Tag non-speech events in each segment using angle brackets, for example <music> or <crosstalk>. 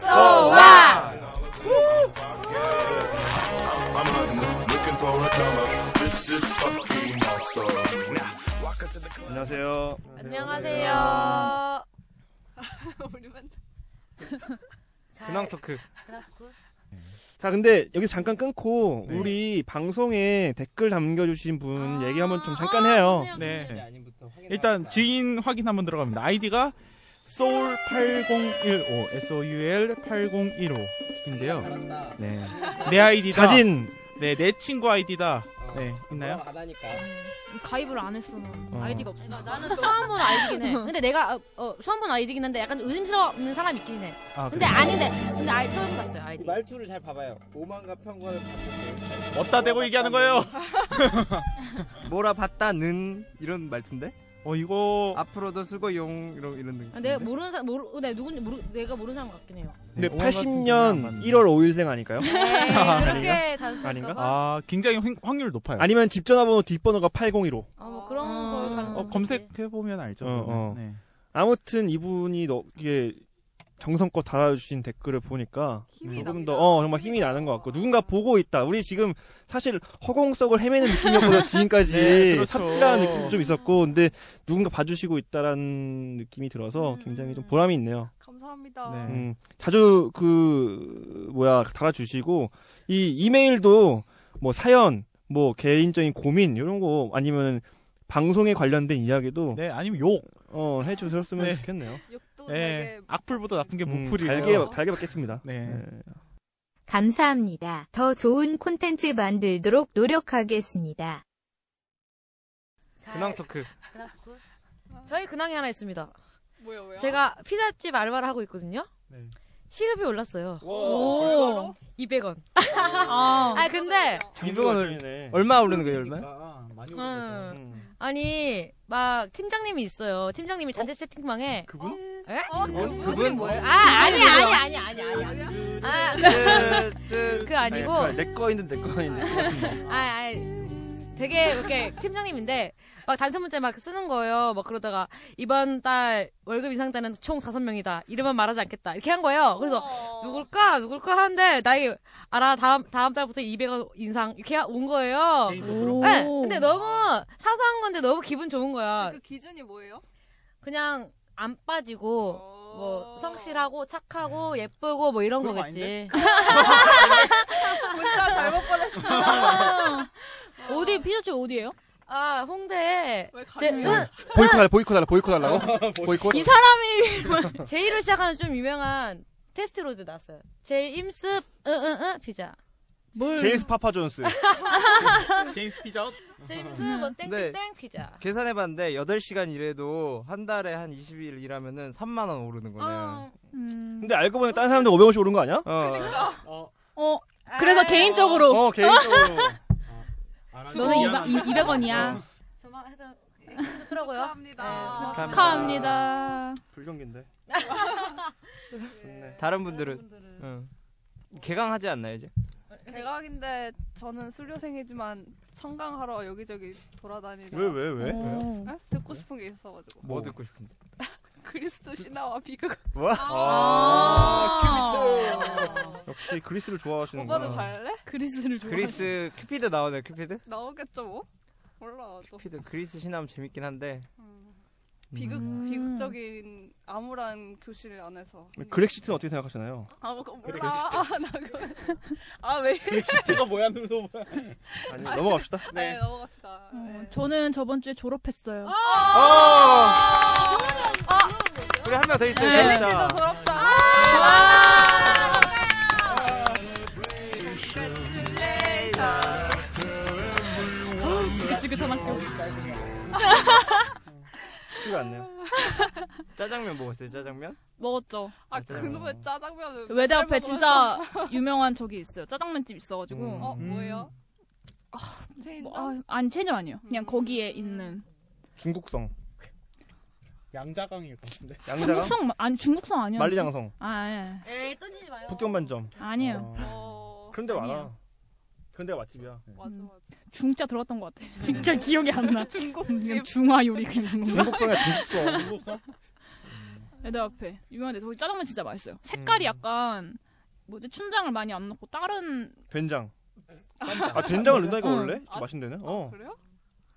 쏘와. 안녕하세요. 안녕하세요. <laughs> <laughs> 근황 토크. 자, 근데 여기서 잠깐 끊고 네. 우리 방송에 댓글 남겨주신 분 아, 얘기 한번 좀 잠깐 해요. 네. 일단 지인 확인 한번 들어갑니다. 아이디가 soul8015 s o u l 8015인데요. 네. 내 <laughs> 아이디다. 자진. 네, 내 친구 아이디다. 네, 있나요? 안 하니까. 가입을 안 했어. 난. 어. 아이디가 없어. 나는 처음 본 아이디긴 해. <laughs> 근데 내가 어, 어, 처음 본 아이디긴 한데 약간 의심스러운 사람이 있긴 해. 아, 근데 그래요? 아닌데 근데 아이 처음 봤어요 아이디. 말투를 잘 봐봐요. 오만과 평관을 바꾸고. 어디다 대고 얘기하는 거예요? <laughs> 뭐라 봤다는 이런 말투인데? 어, 이거 앞으로도 쓰고 용 이런 이런 등. 아, 내가 모르는 사람 모르 내가 누군지 모르 내가 모르는 사람 같긴 해요. 근데 네, 안 80년 봤는데. 1월 5일생 아닐까요? 네? 그렇게 단순할까 아닌가? 봐. 아, 굉장히 확- 확률 높아요. 아니면 집 전화번호 뒷번호가 8015. 어, 뭐 그런 걸 가능성. 어, 검색해 보면 알죠. 어, 어. 네. 아무튼 이분이 너, 이게 정성껏 달아주신 댓글을 보니까 힘이 조금 납니다. 더 어, 정말 힘이 나는 것 같고 누군가 보고 있다. 우리 지금 사실 허공 속을 헤매는 느낌이었거든요. <laughs> 지금까지 네, 그렇죠. 삽질하는 느낌도 좀 있었고 근데 누군가 봐주시고 있다라는 느낌이 들어서 굉장히 좀 보람이 있네요. 감사합니다. 네. 음, 자주 그 뭐야 달아주시고 이 이메일도 뭐 사연, 뭐 개인적인 고민 이런 거 아니면 방송에 관련된 이야기도 네, 아니면 욕. 어 해주셨으면 네. 좋겠네요. 욕도 네. 악플보다 나쁜 게 음, 목풀이에요. 달게 달게 받겠습니다. 네. 네. 감사합니다. 더 좋은 콘텐츠 만들도록 노력하겠습니다. 근황 토크. 저희 근황이 하나 있습니다. 뭐야 뭐야? 제가 피자집 알바를 하고 있거든요. 네. 시급이 올랐어요. 오. 200원. 아. <laughs> 아 근데 장동원을 얼마 오르는 거예요, 얼마? 아, 많이 음, 음. 아니 막 팀장님이 있어요. 팀장님이 단체 채팅방에 그분? 에? 그분? 그분? 뭐예요? 아 아니 아니 아니 아니 아니 아니. 아그 아니고 내거 있는 내거 있는. 아, 아, 되게 이렇게 팀장님인데 막 단체 문자 막 쓰는 거예요. 막 그러다가 이번 달 월급 인상자는 총 다섯 명이다. 이름은 말하지 않겠다. 이렇게 한 거예요. 그래서 누굴까 누굴까 하는데 나이 알아 다음 다음 달부터 200원 인상 이렇게 온 거예요. 개인적으로. 네, 근데 너무 사소한 건데 너무 기분 좋은 거야. 그 기준이 뭐예요? 그냥 안 빠지고 뭐 성실하고 착하고 예쁘고 뭐 이런 거 거겠지. 문자 잘못 보냈어. <laughs> 어디 피자집 어디예요? 아 홍대 왜 제? 은, 보이콧 달라 보이콧 달라 보이콧 달라고? 보이콧. 이 사람이 <laughs> 제이로 시작하는 좀 유명한 테스트로드 나왔어요. 제임스 응응응 피자. 뭘? 제임스 파파 존스. <laughs> 제임스 피자. 제임스 뭐 네. 땡땡땡 피자. 계산해봤는데 8시간 일해도 한 달에 한 20일 일하면은 3만 원 오르는 거네. 어, 음. 근데 알고 보니 다른 사람들 500원씩 오른 거 아니야? 어. 어, 그래서 아, 개인적으로. 어 개인적으로. <laughs> 너는 200, 원이야 저만 해도 그렇더라고요. 축하합니다. 네, 축하합니다. 불경기인데. <laughs> 좋네. 다른 분들은 응. 개강하지 않나요 이제? 대각인데 저는 수료생이지만 청강하러 여기저기 돌아다니다. 왜왜 왜? 어. 네? 듣고 싶은 게 있어가지고. 뭐 듣고 싶은데? <laughs> 그리스도 신화와 비극. 뭐? 아, 큐피드. 역시 그리스를 좋아하시는구나. 오빠도 갈래? 그리스를 좋아. 그리스 큐피드 나오네 큐피드? 나오겠죠 뭐. 몰라 또. 큐피드 그리스 신하면 재밌긴 한데 음. 비극 음. 비극적인 암울한 교실 안에서. 그렉시트는 어떻게 생각하시나요? 아 그거 몰라. 아, 나 그거. 아왜 그렉시트가 뭐야 누구 뭐야? 아니 넘어갑시다. 네, 넘어갑시다. 어, 저는 저번 주에 졸업했어요. 아! 그래 한 명 더 있어요. 네. 진짜. 졸업자. 어, 지긋지긋한 학교. <laughs> 쉽지가 않네요. <laughs> 짜장면 먹었어요. 짜장면? 먹었죠. 아 그놈의 짜장면은. 외대 맨날 앞에 먹어요. 진짜 <laughs> 유명한 저기 있어요. 짜장면 집 있어가지고. 음. 어 뭐예요? 뭐, 아, 아니 체인점 아니에요. 그냥 거기에 있는 중국성, 양자강일 것 같은데. 양자강, 중국성 마- 아니 중국성 아니요. 만리장성, 아 아니 에이 던지지 마요. 북경반점. 아니에요. 어 그런 데 많아. 그런 데가 맛집이야. 맞아 음. 맞아. 중자 들어갔던 것 같아. 진짜 기억이 안 나. 중국집. 중화 요리 그냥 뭔가. 중국성이야 중국성. 중국성? 외대 앞에 유명한데 거기 짜장면 진짜 맛있어요. 색깔이 음. 약간 뭐지 춘장을 많이 안 넣고 다른 된장. 아 된장을 넣는다니까 응. 원래? 아, 좀 맛있는 데는? 어. 그래요?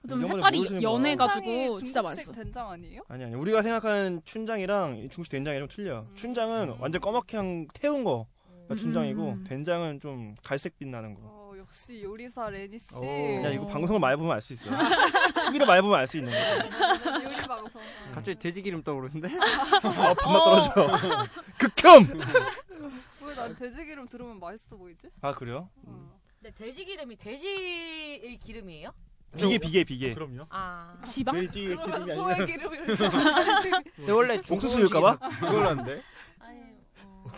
좀 색깔이. 연해가지고 진짜 맛있어. 된장 아니에요? 아니 아니 우리가 생각하는 춘장이랑 이 중국식 된장이랑 좀 틀려. 춘장은 완전 꺼멓게 한 태운 거. 가 춘장이고 음. 된장은 좀 갈색 빛 나는 거. 어 역시 요리사 레니 씨. 야 이거 방송을 많이 보면 알 수 있어. TV를 많이 보면 알 수 있는 거지. 요리 방송. 갑자기 돼지 기름 떠오르는데? 아 밥맛 떨어져. 극혐. 왜 난 돼지 기름 들으면 맛있어 보이지? 아 그래요? 어. 근데 돼지 기름이 돼지의 기름이에요? 비계 비계 비계. 그럼요. 아. 지방? 돼지 기름이 아니라 소의 기름 <laughs> 이렇게. 근데 원래 옥수수일까봐? 그걸 안데 아니. 어.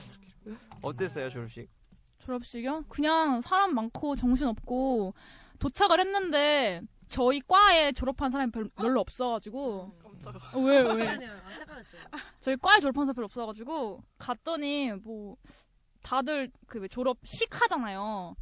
어땠어요 졸업식? 졸업식이요? 그냥 사람 많고 정신 없고 도착을 했는데 저희 과에 졸업한 사람이 별, 별로 없어가지고 깜짝아. 어, 왜 왜? 아니요. 생각했어요. 저희 과에 졸업한 사람 별로 없어가지고 갔더니 뭐 다들 그왜 졸업식 하잖아요.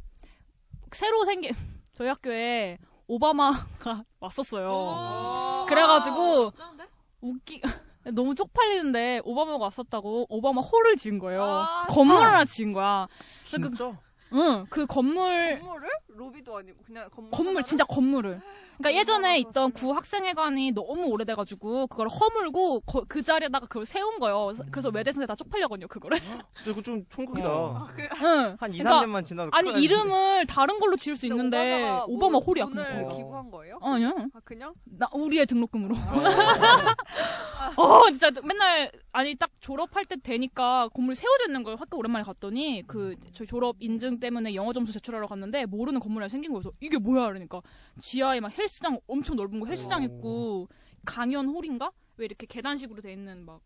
새로 생긴 <laughs> 저희 학교에 오바마가 <laughs> 왔었어요. 그래가지고 쩐데? 웃기 <laughs> 너무 쪽팔리는데 오바마가 왔었다고 오바마 홀을 지은 거예요. 아, 건물 하나 지은 거야. 그- 진짜? 응, 그 건물 건물을? 로비도 아니고 그냥 건물. 건물? 진짜 건물을. 그러니까 예전에 아, 있던 구 학생회관이 너무 오래돼가지고 그걸 허물고 거- 그 자리에다가 그걸 세운 거예요. 그래서- 외대생들 다 쪽팔려거든요 그거를. 진짜 그거 좀 총극이다. 어. 응. 한 2, 그러니까 3년만 지나도 아니. 이름을 다른 걸로 지을 수 있는데 오바마 뭐 홀이야 돈을 그냥. 기부한 거예요? 아니야. 아 그냥? 나 우리의 등록금으로. 어. <laughs> 어 진짜 맨날 아니 딱 졸업할 때 되니까 건물 세워져 있는 걸 학교 오랜만에 갔더니 그 저희 졸업 인증 때문에 영어 점수 제출하러 갔는데 모르는 하나 생긴 거여서 이게 뭐야 그러니까 지하에 막 헬스장 엄청 넓은 거 헬스장 있고 강연 홀인가 왜 이렇게 계단식으로 돼 있는 막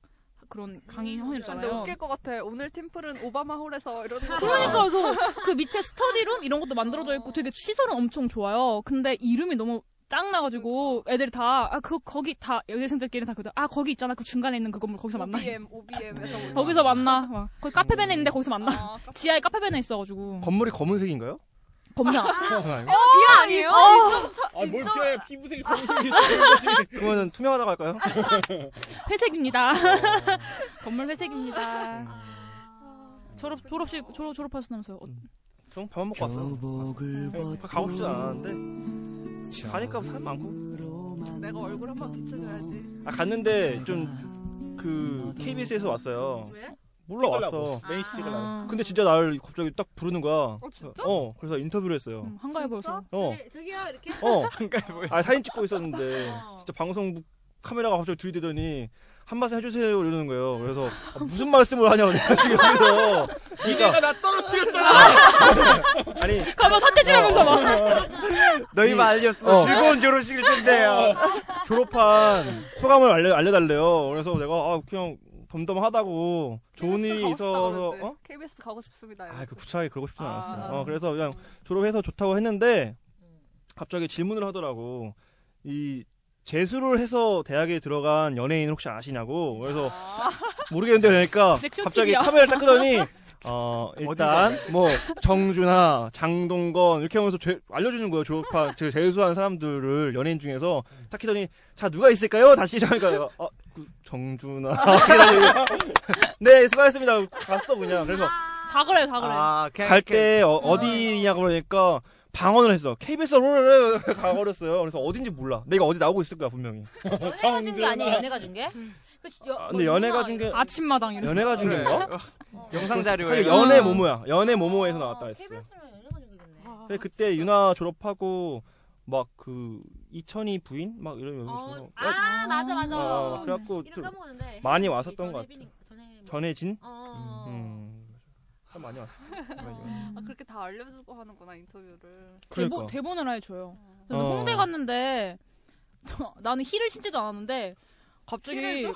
그런 강의 홀 근데 있잖아요. 웃길 것 같아. 오늘 팀플은 오바마 홀에서 거. 그러니까 그래서 그 밑에 스터디룸 이런 것도 만들어져 있고 되게 시설은 엄청 좋아요. 근데 이름이 너무 짱 나가지고 애들이 다아그 거기 다 여대생들끼리 다 그들 아 거기 있잖아 그 중간에 있는 그 건물 거기서 만나. OBM, OBM에서 <laughs> 거기서 만나. 막 거기 카페베네 있는데 거기서 만나. 아, <laughs> 지하에 카페베네 있어가지고. 건물이 검은색인가요? 검정. 비하 아니에요? 아 뭘 피해 피부색이 검은색이 거지. 그러면 투명하다고 할까요? <laughs> 회색입니다. <laughs> 건물 회색입니다. 졸업 졸업식 졸업 졸업하셨다면서요? 어, 좀 밥만 먹고 왔어요. 가고 싶지 않았는데 가니까 사람 많고. 내가 얼굴 한번 비춰줘야지. 아 갔는데 좀 그 KBS에서 왔어요. 왜? 몰라. 왔어. 메인 씨 찍으려고. 아, 근데 진짜 나를 갑자기 딱 부르는 거야. 어 진짜? 어, 그래서 인터뷰를 했어요. 음, 한가해 보여서. 어, 저기, 저기요 이렇게. 어. <laughs> 한가해 보였어. 아 사진 찍고 있었는데 어. 진짜 방송국 카메라가 갑자기 들이대더니 한 말씀 해주세요 이러는 거예요. 그래서 아, 무슨 말씀을 하냐고 내가 지금 여기서 니네가 나 떨어뜨렸잖아. 아니 가서 사태질하면서 막. 너희만 알렸어. 어. 즐거운 졸업식일 텐데요. 졸업한 소감을 알려 알려달래요. 그래서 내가 아 그냥 덤덤하다고 좋은 KBS 일이 있어서. 어? KBS 가고 싶습니다. 아, 그 구차하게 그러고 싶진 아. 않았어요. 어, 그래서 그냥 졸업해서 좋다고 했는데 갑자기 질문을 하더라고. 이 재수를 해서 대학에 들어간 연예인 혹시 아시냐고. 그래서 모르겠는데 그러니까 <laughs> 갑자기. 카메라를 딱 끄더니 <laughs> 어, 일단 뭐 정준하, 장동건 이렇게 하면서 죄- 알려주는 거예요. 졸업한 제 재수한 사람들을 연예인 중에서 딱 하더니 자 누가 있을까요? 다시 이러니까 내가 어, 그 정준하. <laughs> 네 수고하셨습니다. 갔어 그냥. 그래서 다 그래 다 그래. 아, 갈 때 어, 디냐고 그러니까 방언을 했어. KBS로 <laughs> 가버렸어요. 그래서 어딘지 몰라. 내가 어디 나오고 있을 거야 분명히. 연애가 준 게 아니야 연애가 준 게? 그 여, 아, 근데 연애가 준 게 아침마당 이런. 연애가 준 게인가? 영상 자료에 연애 모모야. 연애 모모에서 나왔다 했어. KBS면 연애가 준 게겠네. 근데 그때 유나 졸업하고 막 그 이천이 부인 막 이런 여기 어, 전화- 아 맞아 맞아. 어, 그래갖고 이름 까먹었는데. 많이 왔었던 것 같아. 전혜빈이- 전혜- 전혜진? 어. 음. 참 많이 왔어. 아, 그렇게 다 알려주고 하는구나 인터뷰를. 대본, 그러니까. 대본 을 아예 줘요. 어. 홍대 갔는데 <laughs> 나는 힐을 신지도 않았는데 갑자기 줘?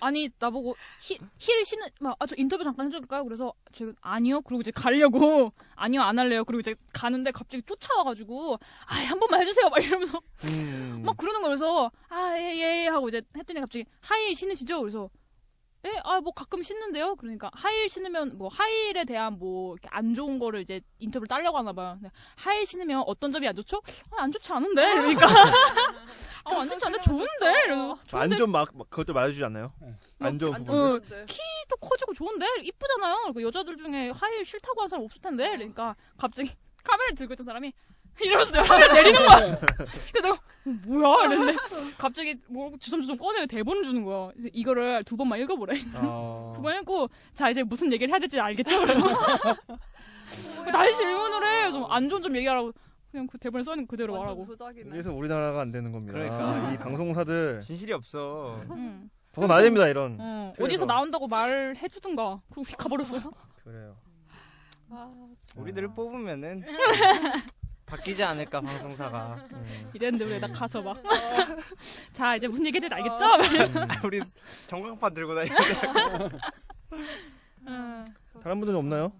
아니 나보고 힐, 힐 신는 막아저 인터뷰 잠깐 해줄까요? 그래서 제가 아니요 그리고 이제 가려고 <laughs> 아니요 안 할래요 그리고 이제 가는데 갑자기 쫓아와가지고 아 한 번만 해주세요 막 이러면서 음. 막 그러는. 그래서 아 예예 하고 이제 했더니 갑자기 하이힐 신으시죠? 그래서 예, 아, 뭐 가끔 신는데요? 그러니까 하이힐 신으면 뭐 하이힐에 대한 뭐 이렇게 안 좋은 거를 이제 인터뷰를 따려고 하나 봐요. 하이힐 신으면 어떤 점이 안 좋죠? 아, 안 좋지 않은데? 그러니까. <laughs> 아, 안 좋지 않은데? 좋은데? 이러면서 좋은데? 안 좀 막, 막 그것도 말해주지 않나요? 안 좋은 안 부분. 어, 키도 커지고 좋은데? 이쁘잖아요. 그 여자들 중에 하이힐 싫다고 하는 사람 없을 텐데? 그러니까 갑자기 <laughs> 카메라를 들고 있던 사람이 이러면서 내가 카메라 내리는 거야. <laughs> 그래서 내가 어, 뭐야? 이랬는데 갑자기 뭐 주섬주섬 꺼내서 대본을 주는 거야. 그래서 이거를 두 번만 읽어보래. 어. <laughs> 두번 읽고 자 이제 무슨 얘기를 해야 될지 알겠죠? <laughs> 다시 질문을 해. 좀안 좋은 점 얘기하라고 그냥 그 대본에 써있는 거 그대로 말하고. 그래서 우리나라가 안 되는 겁니다. 그러니까. 이 방송사들 진실이 없어. 응. 벗어나야 됩니다 이런. 어. 어디서 나온다고 말해주든가. 그리고 가버렸어요. 그래요. 아, 우리들을 뽑으면은 바뀌지 않을까 방송사가. 이랬는데 왜나 가서 막. <laughs> 자, 이제 무슨 얘기 해야 될지 알겠죠? 음. 우리 전광판 들고 다니는데. 음. 다른 분들은 없나요?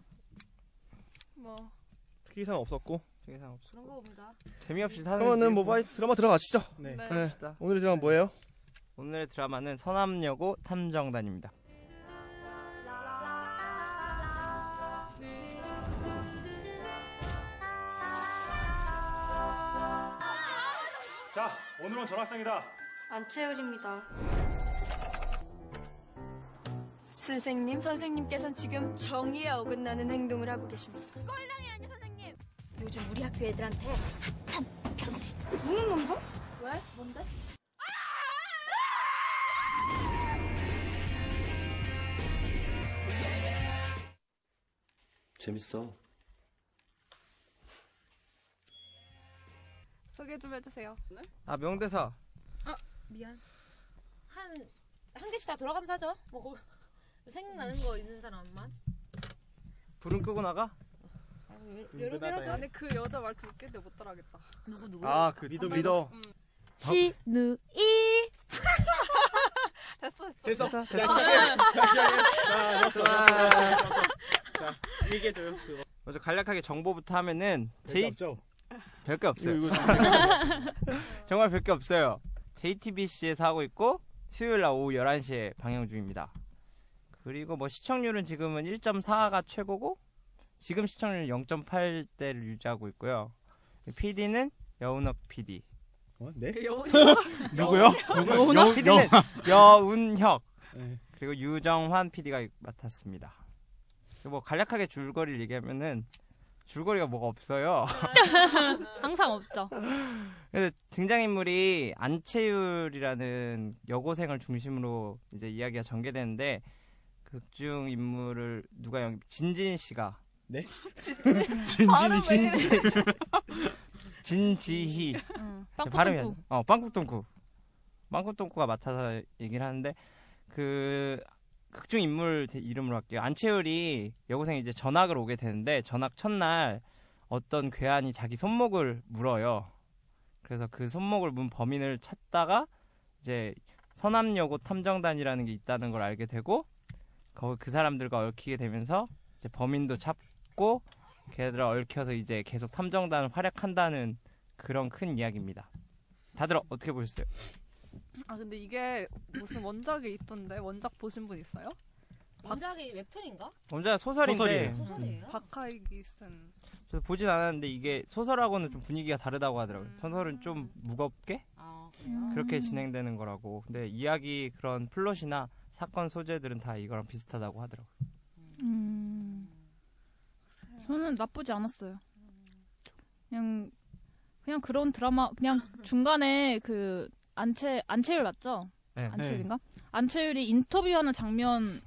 뭐 특이사항 없었고. 특이사항 없어. 그런 거 봅니다. 재미없이 사는. 그러면은 뭐 빨리 드라마 들어가시죠. 네. 네. 갑시다. 오늘의 드라마 뭐예요? 오늘의 드라마는 서남여고 탐정단입니다. 자, 오늘은 전학생이다. 안채율입니다. 선생님, 선생님께서는 지금 정의에 어긋나는 행동을 하고 계십니다. 꼴랑이라니 선생님. 요즘 우리 학교 애들한테 핫한 변태. 무는 놈죠? 왜? 뭔데? 재밌어. 소개 좀 해주세요. 아 명대사. 아 미안. 한 한 개씩 다 돌아가면서 하죠. 뭐 그거 생각나는 거 있는 사람만. 불은 끄고 나가? 여러 개 하죠. 아니 그 여자 말투 웃긴데 못 따라하겠다. 누구 누구? 아, 그 리더 리더. 시누이. <laughs> 됐어 됐어. 됐어. 시작해. 자, 됐어, 됐어, 됐어. 자, 얘기해줘요. 그거. 먼저 간략하게 정보부터 하면은 별게 없죠? 별게 없어요. 이거, 이거 <laughs> 정말 별게 없어요. JTBC에서 하고 있고 수요일 날 오후 11시에 방영 중입니다. 그리고 뭐 시청률은 지금은 1.4가 최고고 지금 시청률 0.8대를 유지하고 있고요. PD는 여운혁 PD. 어? 네? <laughs> 누구요? 누구요? 여운 여- PD는 여- 여운혁. 네. 그리고 유정환 PD가 맡았습니다. 그리고 뭐 간략하게 줄거리를 얘기하면은 줄거리가 뭐가 없어요. <laughs> 항상 없죠. 그래서 등장인물이 안채율이라는 여고생을 중심으로 이제 이야기가 전개되는데 극중 인물을 누가 연 진진 씨가 네? 진진이 <laughs> 진지 <laughs> 진지희 응. 발음이 어 빵꾸똥꾸 빵꾸똥꾸가 맡아서 얘기를 하는데 그 극중 인물 대- 이름으로 할게요 안채율이 여고생이 이제 전학을 오게 되는데 전학 첫날 어떤 괴한이 자기 손목을 물어요 그래서 그 손목을 문 범인을 찾다가 이제 서남여고 탐정단이라는 게 있다는 걸 알게 되고 그 사람들과 얽히게 되면서 이제 범인도 찾고 걔들을 얽혀서 이제 계속 탐정단을 활약한다는 그런 큰 이야기입니다. 다들 어- 어떻게 보셨어요? 아 근데 이게 무슨 원작이 있던데 원작 보신 분 있어요? 원작이 웹툰인가? 원작 소설인데 소설이에요. 소설이에요? 박하익이 쓴. 저도 보진 않았는데 이게 소설하고는 좀 분위기가 다르다고 하더라고요. 소설은 좀 무겁게 아 그래요? 그렇게 진행되는 거라고. 근데 이야기 그런 플롯이나 사건 소재들은 다 이거랑 비슷하다고 하더라고요. 음. 저는 나쁘지 않았어요. 그냥 그냥 그런 드라마 그냥 중간에 그 안채 안채율 맞죠? 네. 안채율인가? 안채율이 인터뷰하는 장면만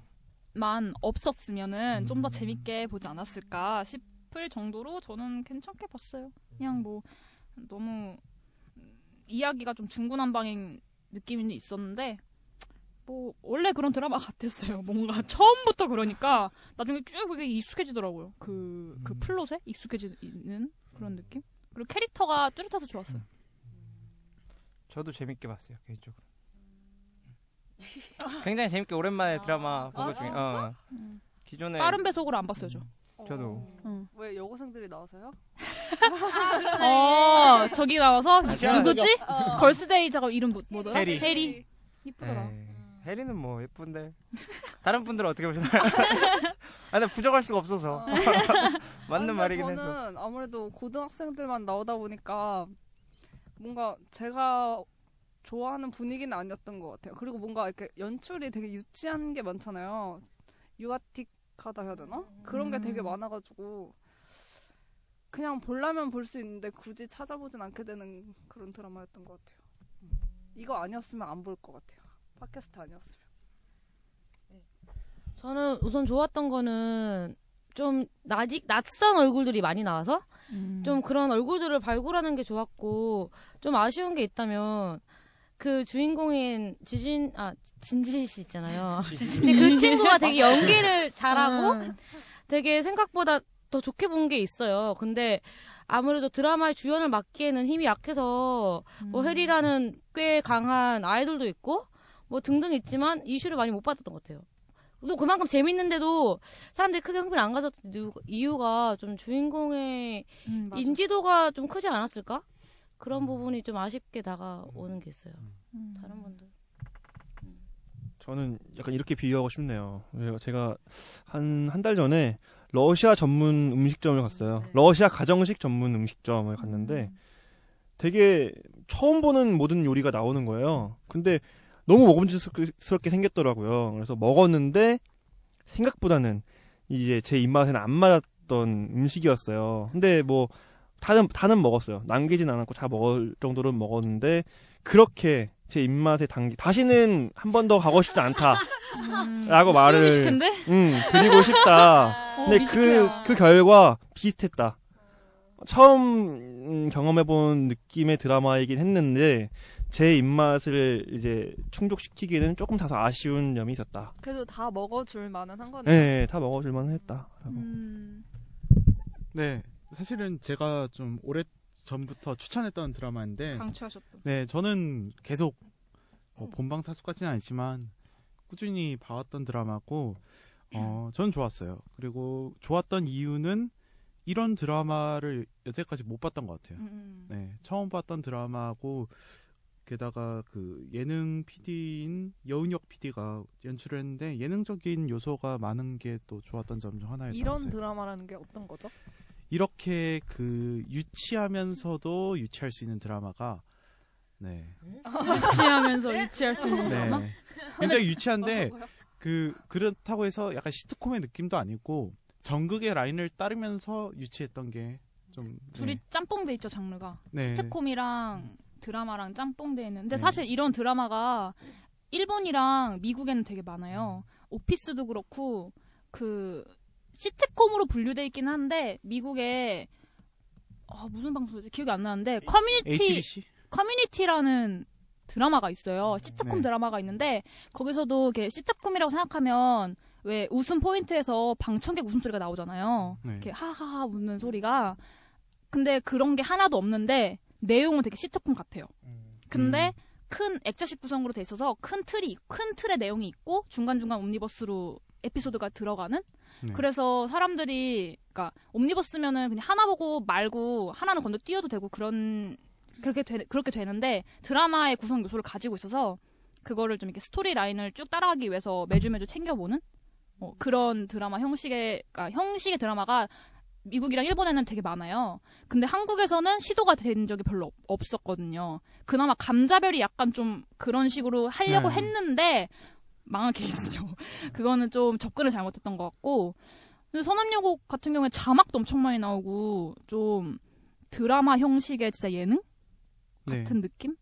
없었으면은 좀더 재밌게 보지 않았을까 싶을 정도로 저는 괜찮게 봤어요. 그냥 뭐 너무 이야기가 좀 중구난방인 느낌이 있었는데 뭐 원래 그런 드라마 같았어요. 뭔가 처음부터 그러니까 나중에 쭉 그게 익숙해지더라고요. 그 그 플롯에 익숙해지는 그런 느낌. 그리고 캐릭터가 뚜렷해서 좋았어요. 저도 재밌게 봤어요 개인적으로. 굉장히 재밌게 오랜만에 드라마 본 아, 것 중에? 어. 음. 기존에 빠른 배속으로 안 봤어요, 저. 저도 응. 왜 여고생들이 나와서요? 어, 저기 나와서 아, 누구지? 어. 걸스데이 작업 이름 뭐, 뭐더라? 혜리. 혜리. 이쁘더라. 네. 해리는 뭐 예쁜데 다른 분들은 어떻게 보시나요? <laughs> 아, 근데 부정할 수가 없어서 <laughs> 맞는 아니, 말이긴 저는 해서. 아무래도 고등학생들만 나오다 보니까 뭔가 제가 좋아하는 분위기는 아니었던 것 같아요. 그리고 뭔가 이렇게 연출이 되게 유치한 게 많잖아요. 유아틱하다 해야 되나? 그런 게 되게 음. 많아가지고 그냥 보려면 볼 수 있는데 굳이 찾아보진 않게 되는 그런 드라마였던 것 같아요. 이거 아니었으면 안 볼 것 같아요. 팟캐스트 아니었으면. 저는 우선 좋았던 거는 좀 낯이, 낯선 얼굴들이 많이 나와서 음. 좀 그런 얼굴들을 발굴하는 게 좋았고 좀 아쉬운 게 있다면 그 주인공인 지진 아 진지 씨 있잖아요. <laughs> 근데 그 친구가 되게 연기를 잘하고 음. 되게 생각보다 더 좋게 본 게 있어요. 근데 아무래도 드라마의 주연을 맡기에는 힘이 약해서 뭐 음. 혜리라는 꽤 강한 아이돌도 있고 뭐 등등 있지만 이슈를 많이 못 받았던 것 같아요. 또 그만큼 재밌는데도 사람들이 크게 흥미를 안 가졌던 이유- 이유가 좀 주인공의 음. 인지도가 좀 크지 않았을까? 그런 부분이 좀 아쉽게 다가오는 게 있어요. 음. 다른 분들. 저는 약간 이렇게 비유하고 싶네요. 왜요? 제가 한 한 달 전에 러시아 전문 음식점을 갔어요. 러시아 가정식 전문 음식점을 갔는데 되게 처음 보는 모든 요리가 나오는 거예요. 근데 너무 먹음직스럽게 생겼더라고요. 그래서 먹었는데 생각보다는 이제 제 입맛에는 안 맞았던 음식이었어요. 근데 뭐 다는 다는 먹었어요. 남기진 않았고 다 먹을 정도로는 먹었는데 그렇게 제 입맛에 당기 다시는 한 번 더 가고 싶지 않다라고 말을 미식인데? 음 드리고 싶다. 어, 근데 그 미식해요. 그 결과 비슷했다. 처음 음, 경험해본 느낌의 드라마이긴 했는데 제 입맛을 이제 충족시키기에는 조금 다소 아쉬운 점이 있었다. 그래도 다 먹어줄 만은 한 거네요. 네, 다 먹어줄만 했다. 음. 네, 사실은 제가 좀 오래 전부터 추천했던 드라마인데 강추하셨던. 네, 저는 계속 뭐 본방 사수까지는 아니지만 꾸준히 봐왔던 드라마고 어, 전 좋았어요. 그리고 좋았던 이유는 이런 드라마를 여태까지 못 봤던 것 같아요. 음. 네, 처음 봤던 드라마고 게다가 그 예능 PD인 여은혁 PD가 연출을 했는데 예능적인 요소가 많은 게 또 좋았던 점 중 하나였던 것 이런 같아요. 드라마라는 게 어떤 거죠? 이렇게 그 유치하면서도 유치할 수 있는 드라마가 네. 유치하면서 유치할 수 있는 드라마? 네. 굉장히 유치한데 그 그렇다고 해서 약간 시트콤의 느낌도 아니고 전극의 라인을 따르면서 유치했던 게 좀 둘이 네. 짬뽕돼 있죠 장르가. 네. 시트콤이랑 드라마랑 짬뽕돼 있는데 네. 사실 이런 드라마가 일본이랑 미국에는 되게 많아요. 오피스도 그렇고 그 시트콤으로 분류돼 있긴 한데 미국에 아 무슨 방송이지 기억이 안 나는데 커뮤니티 HBC? 커뮤니티라는 드라마가 있어요. 시트콤 네. 드라마가 있는데 거기서도 이렇게 시트콤이라고 생각하면 왜 웃음 포인트에서 방청객 웃음소리가 나오잖아요. 네. 이렇게 하하하 웃는 소리가 근데 그런 게 하나도 없는데 내용은 되게 시트콤 같아요. 근데 음. 큰 액자식 구성으로 돼 있어서 큰 틀이 큰 틀의 내용이 있고 중간 중간 옴니버스로 에피소드가 들어가는. 네. 그래서 사람들이 그러니까 옴니버스면은 그냥 하나 보고 말고 하나는 건너 뛰어도 되고 그런 그렇게 되, 그렇게 되는데 드라마의 구성 요소를 가지고 있어서 그거를 좀 이렇게 스토리 라인을 쭉 따라가기 위해서 매주 매주 챙겨보는 어, 그런 드라마 형식의 그러니까 형식의 드라마가 미국이랑 일본에는 되게 많아요. 근데 한국에서는 시도가 된 적이 별로 없- 없었거든요. 그나마 감자별이 약간 좀 그런 식으로 하려고 네. 했는데 망한 케이스죠. <laughs> 그거는 좀 접근을 잘못했던 것 같고. 근데 선암여고 같은 경우에 자막도 엄청 많이 나오고 좀 드라마 형식의 진짜 예능 네. 같은 느낌?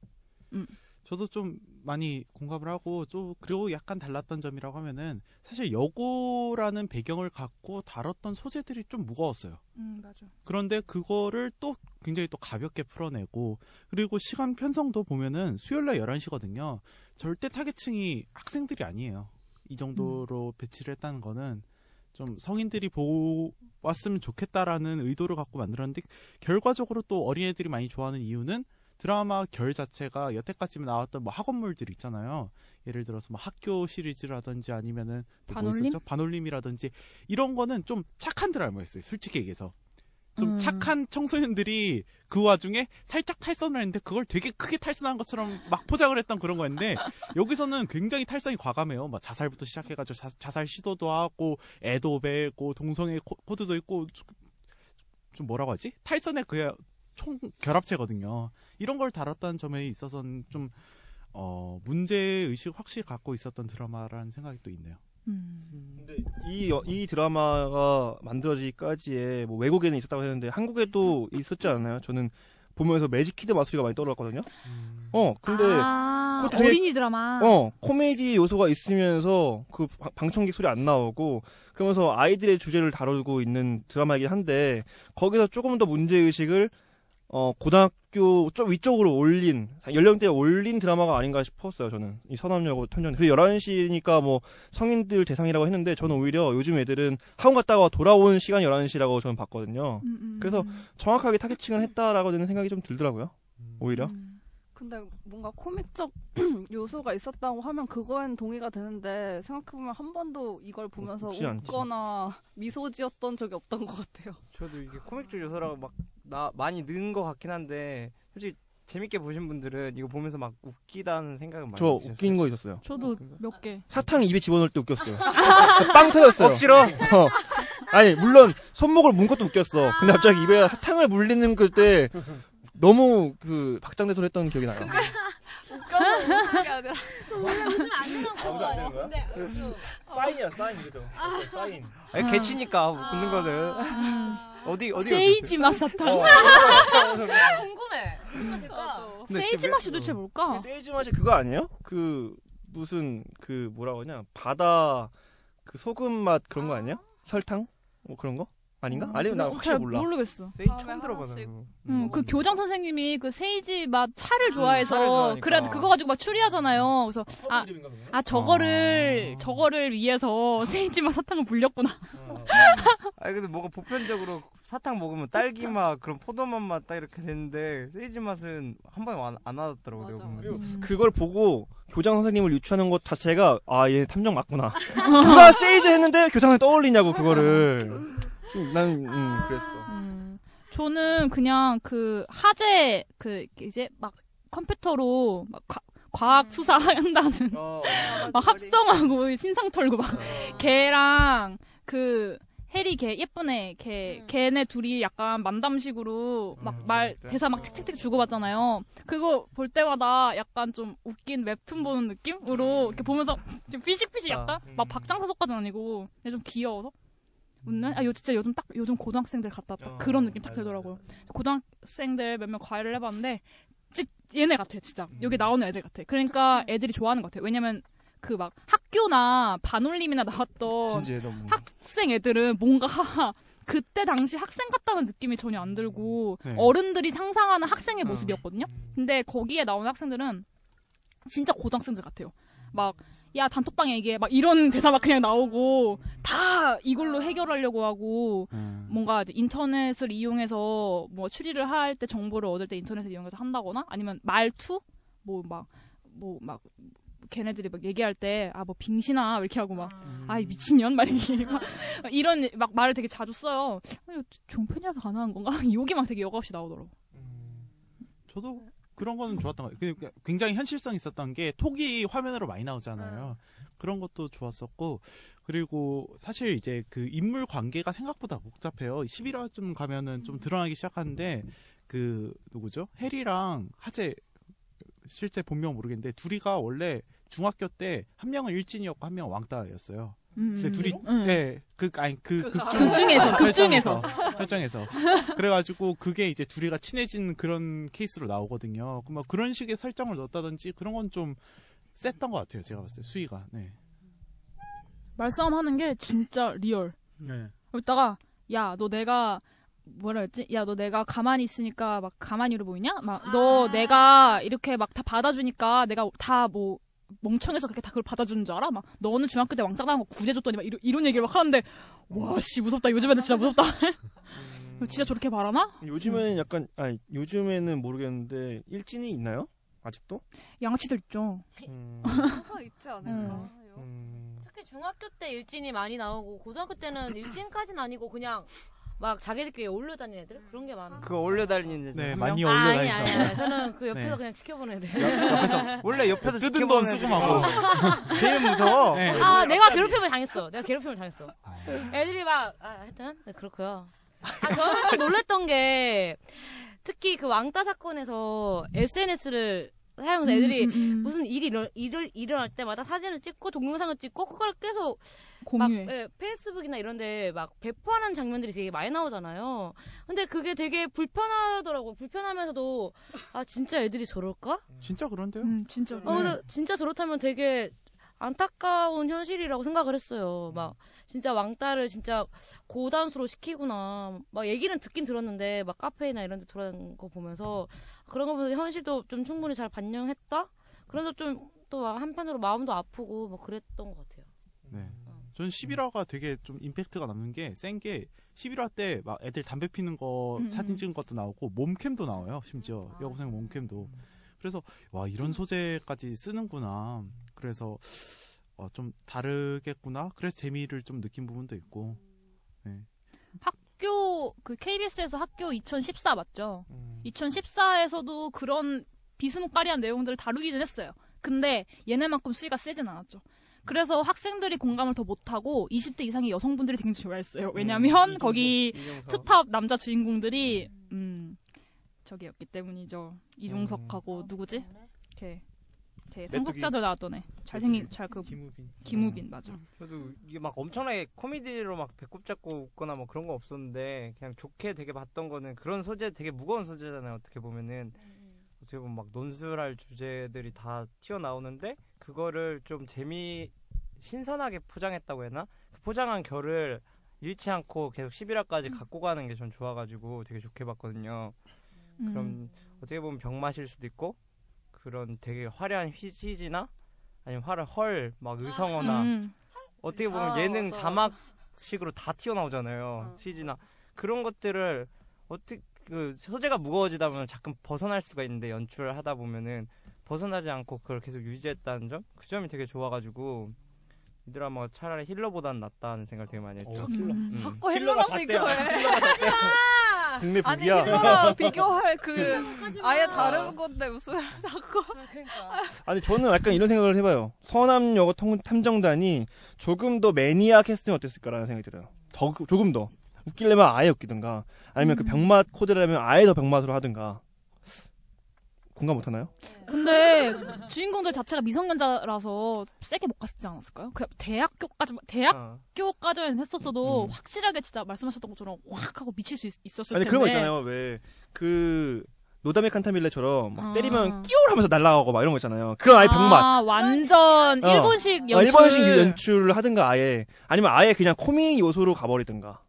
음. 저도 좀 많이 공감을 하고 좀 그리고 약간 달랐던 점이라고 하면은 사실 여고라는 배경을 갖고 다뤘던 소재들이 좀 무거웠어요. 음 맞아. 그런데 그거를 또 굉장히 또 가볍게 풀어내고 그리고 시간 편성도 보면은 수요일 날 11시거든요. 절대 타겟층이 학생들이 아니에요. 이 정도로 배치를 했다는 거는 좀 성인들이 보았으면 좋겠다라는 의도를 갖고 만들었는데 결과적으로 또 어린애들이 많이 좋아하는 이유는 드라마 결 자체가 여태까지 나왔던 뭐 학원물들 있잖아요. 예를 들어서 뭐 학교 시리즈라든지 아니면은 또뭐 반올림? 있었죠? 반올림이라든지 이런 거는 좀 착한 드라마였어요. 솔직히 얘기해서. 좀 음. 착한 청소년들이 그 와중에 살짝 탈선을 했는데 그걸 되게 크게 탈선한 것처럼 막 포장을 했던 그런 거였는데 여기서는 굉장히 탈선이 과감해요. 막 자살부터 시작해가지고 자, 자살 시도도 하고 애도 베고 동성애 코- 코드도 있고 좀- 좀 뭐라고 하지? 탈선의 그 총 결합체거든요. 이런 걸 다뤘다는 점에 있어서는 좀 어, 문제 의식 확실히 갖고 있었던 드라마라는 생각이 또 있네요. 근데 이, 여- 이 드라마가 만들어지기까지에 뭐 외국에는 있었다고 했는데 한국에도 있었지 않나요? 저는 보면서 매직 키드 마술이가 많이 떠올랐거든요. 어, 근데 아, 그것도 되게- 어린이 드라마. 어, 코미디 요소가 있으면서 그 방- 방청객 소리 안 나오고 그러면서 아이들의 주제를 다루고 있는 드라마이긴 한데 거기서 조금 더 문제 의식을 어 고등학교 좀 위쪽으로 올린 연령대에 올린 드라마가 아닌가 싶었어요 저는. 이 선암여고 탐정 그리고 11시니까 뭐 성인들 대상이라고 했는데 저는 오히려 요즘 애들은 학원 갔다가 돌아온 시간이 11시라고 저는 봤거든요. 음, 음, 그래서 정확하게 타겟팅을 했다라고 저는 생각이 좀 들더라고요 오히려 근데 뭔가 코믹적 <clears throat> 요소가 있었다고 하면 그거엔 동의가 되는데 생각해보면 한 번도 이걸 보면서 웃지 않지. 웃거나 미소 지었던 적이 없던 것 같아요. 저도 이게 코믹적 요소라고 막 나 많이 는 것 같긴 한데 솔직히 재밌게 보신 분들은 이거 보면서 막 웃기다는 생각은 많이 저 드셨어요. 웃긴 거 있었어요 저도 몇 개. 사탕 입에 집어넣을 때 웃겼어요. <laughs> 빵 터졌어요. 억지로? 어. 아니 물론 손목을 문 것도 웃겼어. 근데 갑자기 입에 사탕을 물리는 그때 너무 그 박장대소를 했던 기억이 나요. 웃겨서 웃는 게 아니라 또 원래 웃으면 안 아, 웃으면 안 되는 거야? 근데 그 사인이야 사인 이거죠. 사인. 아니 개치니까 웃는 거는 어디 어디 세이지 맛 사탕. 어. 궁금해. 맛일까? 근데 세이지 왜- 맛이 도대체 뭘까? 세이지 맛이 그거 아니에요? 그 무슨 그 뭐라고 하냐 바다 그 소금 맛 그런 거 아니에요? 설탕 뭐 그런 거 아닌가? 아니면 나잘 확실히 몰라. 모르겠어. 세이 처음 들어봐요. 음, 그 교장 선생님이 그 세이지 맛 차를 차를 좋아해서 좋아하니까. 그래 그거 가지고 막 추리하잖아요. 그래서 아, 아 저거를 저거를 위해서 <laughs> 세이지 맛 사탕을 불렸구나. <laughs> 아니 근데 뭔가 보편적으로 사탕 먹으면 딸기 맛 그런 포도맛 맛 딱 이렇게 되는데 세이지 맛은 한 번에 안, 안 와닿더라고 내가 보면. 그걸 보고 교장 선생님을 유추하는 것 자체가 아 얘 탐정 맞구나. <laughs> 누가 세이지 했는데 교장을 떠올리냐고 그거를. 난 음, 그랬어. 음, 저는 그냥 그 하재 그 이제 막 컴퓨터로 막 과, 과학 수사 한다는. <laughs> 막 합성하고 신상 털고 막 걔랑 그 해리 걔 예쁜 애, 걔 걔네 둘이 약간 만담식으로 막말 대사 막 칙칙칙 주고받잖아요. 그거 볼 때마다 약간 좀 웃긴 웹툰 보는 느낌으로 이렇게 보면서 좀 피식피식 약간? 막 박장사석까지는 아니고 근데 좀 귀여워서 웃는? 아, 요 진짜 요즘 딱 요즘 고등학생들 같다 딱 그런 느낌 딱 들더라고요. 고등학생들 몇몇 과외를 해봤는데 찌, 얘네 같아 진짜 여기 나오는 애들 같아. 그러니까 애들이 좋아하는 것 같아. 왜냐면 그 막 학교나 반올림이나 나왔던. 학생 애들은 뭔가 그때 당시 학생 같다는 느낌이 전혀 안 들고 네. 어른들이 상상하는 학생의 모습이었거든요. 근데 거기에 나오는 학생들은 진짜 고등학생들 같아요. 막 야 단톡방에 이게 막 이런 <laughs> 대사 막 그냥 나오고 다 이걸로 해결하려고 하고 뭔가 이제 인터넷을 이용해서 뭐 추리를 할 때 정보를 얻을 때 인터넷을 이용해서 한다거나 아니면 말투 뭐 막 뭐 막 걔네들이 막 얘기할 때 아 뭐 빙신아 이렇게 하고 막아 미친년 막 이렇게 막 <laughs> 이런 막 말을 되게 자주 써요. 아, 종편이라서 가능한 건가? <laughs> 욕이 막 되게 여과 없이 나오더라고. 저도 그런 거는 좋았던 것 같아요. 그 굉장히 현실성 있었던 게 톡이 화면으로 많이 나오잖아요. 그런 것도 좋았었고 그리고 사실 이제 그 인물 관계가 생각보다 복잡해요. 11화쯤 가면은 좀 드러나기 시작하는데 그 누구죠? 해리랑 하재 실제 본명 모르겠는데 둘이가 원래 중학교 때 한 명은 일진이었고 한 명은 왕따였어요. 음. 둘이 음. 네, 그 아니 그그 극중 극중에서, 극 중에서. 설정에서 <laughs> 그래가지고 그게 이제 둘이가 친해진 그런 케이스로 나오거든요. 그럼 뭐 그런 식의 설정을 넣었다든지 그런 건 좀 셌던 것 같아요. 제가 봤을 때 수위가. 네. 말싸움 하는 게 진짜 리얼. 네. 이따가 야 너 내가 뭐라 했지? 야 너 내가 가만히 있으니까 막 가만히 이래 보이냐? 막 너 내가 이렇게 막 다 받아주니까 내가 다 뭐 멍청해서 그렇게 다 그걸 받아주는 줄 알아? 막 너는 중학교 때 왕따 당한 거 구제줬더니 막 이런, 이런 얘기를 막 하는데 와 씨 무섭다 요즘 애들 진짜 무섭다 <laughs> 진짜 저렇게 말하나? 요즘에는 약간 아니 요즘에는 모르겠는데 일진이 있나요? 아직도? 양아치들 있죠 <laughs> 항상 있지 않을까. 음. 특히 중학교 때 일진이 많이 나오고 고등학교 때는 일진까지는 아니고 그냥 막 자기들끼리 올려다니는 애들 그런 게 많아. 그거 올려다니는 네, 한 많이 명? 아, 아니 올려다니죠. 아니 아니. 저는 그 옆에서 네. 그냥 지켜보는 애들. 옆에서 원래 옆에서 뜯은 지켜보는 돈 애들이 수금하고. <laughs> 제일 무서워. 네. 아 내가 괴롭힘을 당했어. 내가 괴롭힘을 당했어. 애들이 막 아, 하여튼 네, 그렇고요. 아 저는 좀 놀랬던 게 특히 그 왕따 사건에서 SNS를 사용해서 애들이 음, 음, 음. 무슨 일이 일어, 일을, 일어날 때마다 사진을 찍고 동영상을 찍고 그걸 계속 공유해. 막 예, 페이스북이나 이런데 막 배포하는 장면들이 되게 많이 나오잖아요. 근데 그게 되게 불편하더라고. 불편하면서도 아 진짜 애들이 저럴까? 진짜 그런데요? 음, 진짜 어, 근데 진짜 저렇다면 되게 안타까운 현실이라고 생각을 했어요. 막 진짜 왕따를 진짜 고단수로 시키구나. 막 얘기는 듣긴 들었는데 막 카페나 이런 데 돌아다니는 거 보면서 그런 거 보면서 현실도 좀 충분히 잘 반영했다. 그래서 좀 또 한편으로 마음도 아프고 뭐 그랬던 것 같아요. 네. 전 11화가 되게 좀 임팩트가 남는 게 센 게 11화 때 막 애들 담배 피는 거 음, 사진 음. 찍은 것도 나오고 몸캠도 나와요. 심지어 여고생 몸캠도. 그래서 와 이런 소재까지 쓰는구나. 그래서 어, 좀 다르겠구나. 그래서 재미를 좀 느낀 부분도 있고. 네. 학교 그 KBS에서 학교 2014 맞죠? 음. 2014에서도 그런 비스무까리한 내용들을 다루기는 했어요. 근데 얘네만큼 수위가 세진 않았죠. 그래서 학생들이 공감을 더 못하고 20대 이상의 여성분들이 굉장히 좋아했어요. 왜냐면 이중섭, 거기 이중섭. 투탑 남자 주인공들이 음 저기였기 때문이죠. 이종석하고 누구지? 걔. 걔. 상속자들 나왔던 애. 잘생긴 잘그 김우빈. 김우빈 맞아. 저도 이게 막 엄청나게 코미디로 막 배꼽 잡고 웃거나 뭐 그런 거 없었는데 그냥 좋게 되게 봤던 거는 그런 소재 되게 무거운 소재잖아요. 어떻게 보면은 어떻게 보면 막 논술할 주제들이 다 튀어나오는데 그거를 좀 재미 신선하게 포장했다고 해나 그 포장한 결을 잃지 않고 계속 11화까지 갖고 가는 게 전 좋아가지고 되게 좋게 봤거든요. 그럼 음. 어떻게 보면 병맛일 수도 있고 그런 되게 화려한 휘지지나 아니면 화를 헐막 의성어나 음. 어떻게 보면 아, 예능 맞아. 자막식으로 다 튀어나오잖아요. CG나 그런 것들을 어떻게 그 소재가 무거워지다 보면 자꾸 벗어날 수가 있는데 연출을 하다 보면은 벗어나지 않고 그걸 계속 유지했다는 점, 그 점이 되게 좋아가지고 이 드라마가 차라리 힐러보단 낫다는 생각을 되게 많이 했죠. 어, 힐러. 음. 자꾸 힐러가 힐러랑 잣대야. 비교해. 힐러가 아! 북이야. 힐러랑 비교할 그 하지마. 아예 다른 건데 무슨 <laughs> 자꾸 아니 저는 약간 이런 생각을 해봐요. 선암 여고 통- 탐정단이 조금 더 매니아 캐스팅 어땠을까라는 생각이 들어요. 더 조금 더 웃기려면 아예 웃기든가 아니면 그 병맛 코드라면 아예 더 병맛으로 하든가 공감 못하나요? 근데 주인공들 자체가 미성년자라서 세게 못 갔지 않았을까요? 그 대학교까지 어. 대학교까지는 했었어도 음. 확실하게 진짜 말씀하셨던 것처럼 확 하고 미칠 수 있, 었을 아니 텐데. 그런 거 있잖아요. 왜 그 노다메 칸타빌레처럼 막 아. 때리면 끼울 하면서 날아가고 막 이런 거 있잖아요. 그런 아예 병맛. 아, 완전 어. 일본식 어, 연출. 일본식 연출을 하든가 아예 아니면 아예 그냥 코믹 요소로 가버리든가.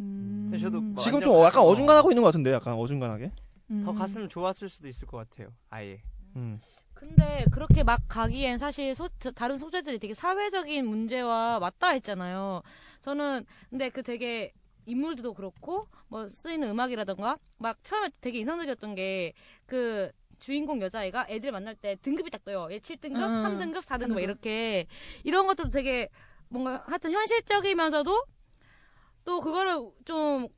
음. 뭐 지금 좀 어, 약간 어중간하고 있는 것 같은데 약간 어중간하게. 더 음. 갔으면 좋았을 수도 있을 것 같아요. 아예. 음. 근데 그렇게 막 가기엔 사실 소, 다른 소재들이 되게 사회적인 문제와 맞닿아 있잖아요. 저는 근데 그 되게 인물들도 그렇고 뭐 쓰이는 음악이라던가 막 처음에 되게 인상적이었던 게그 주인공 여자애가 애들 만날 때 등급이 딱 떠요. 얘 7등급, 음. 3등급, 4등급 막 등급. 이렇게 이런 것도 되게 뭔가 하여튼 현실적이면서도 또 그거를 좀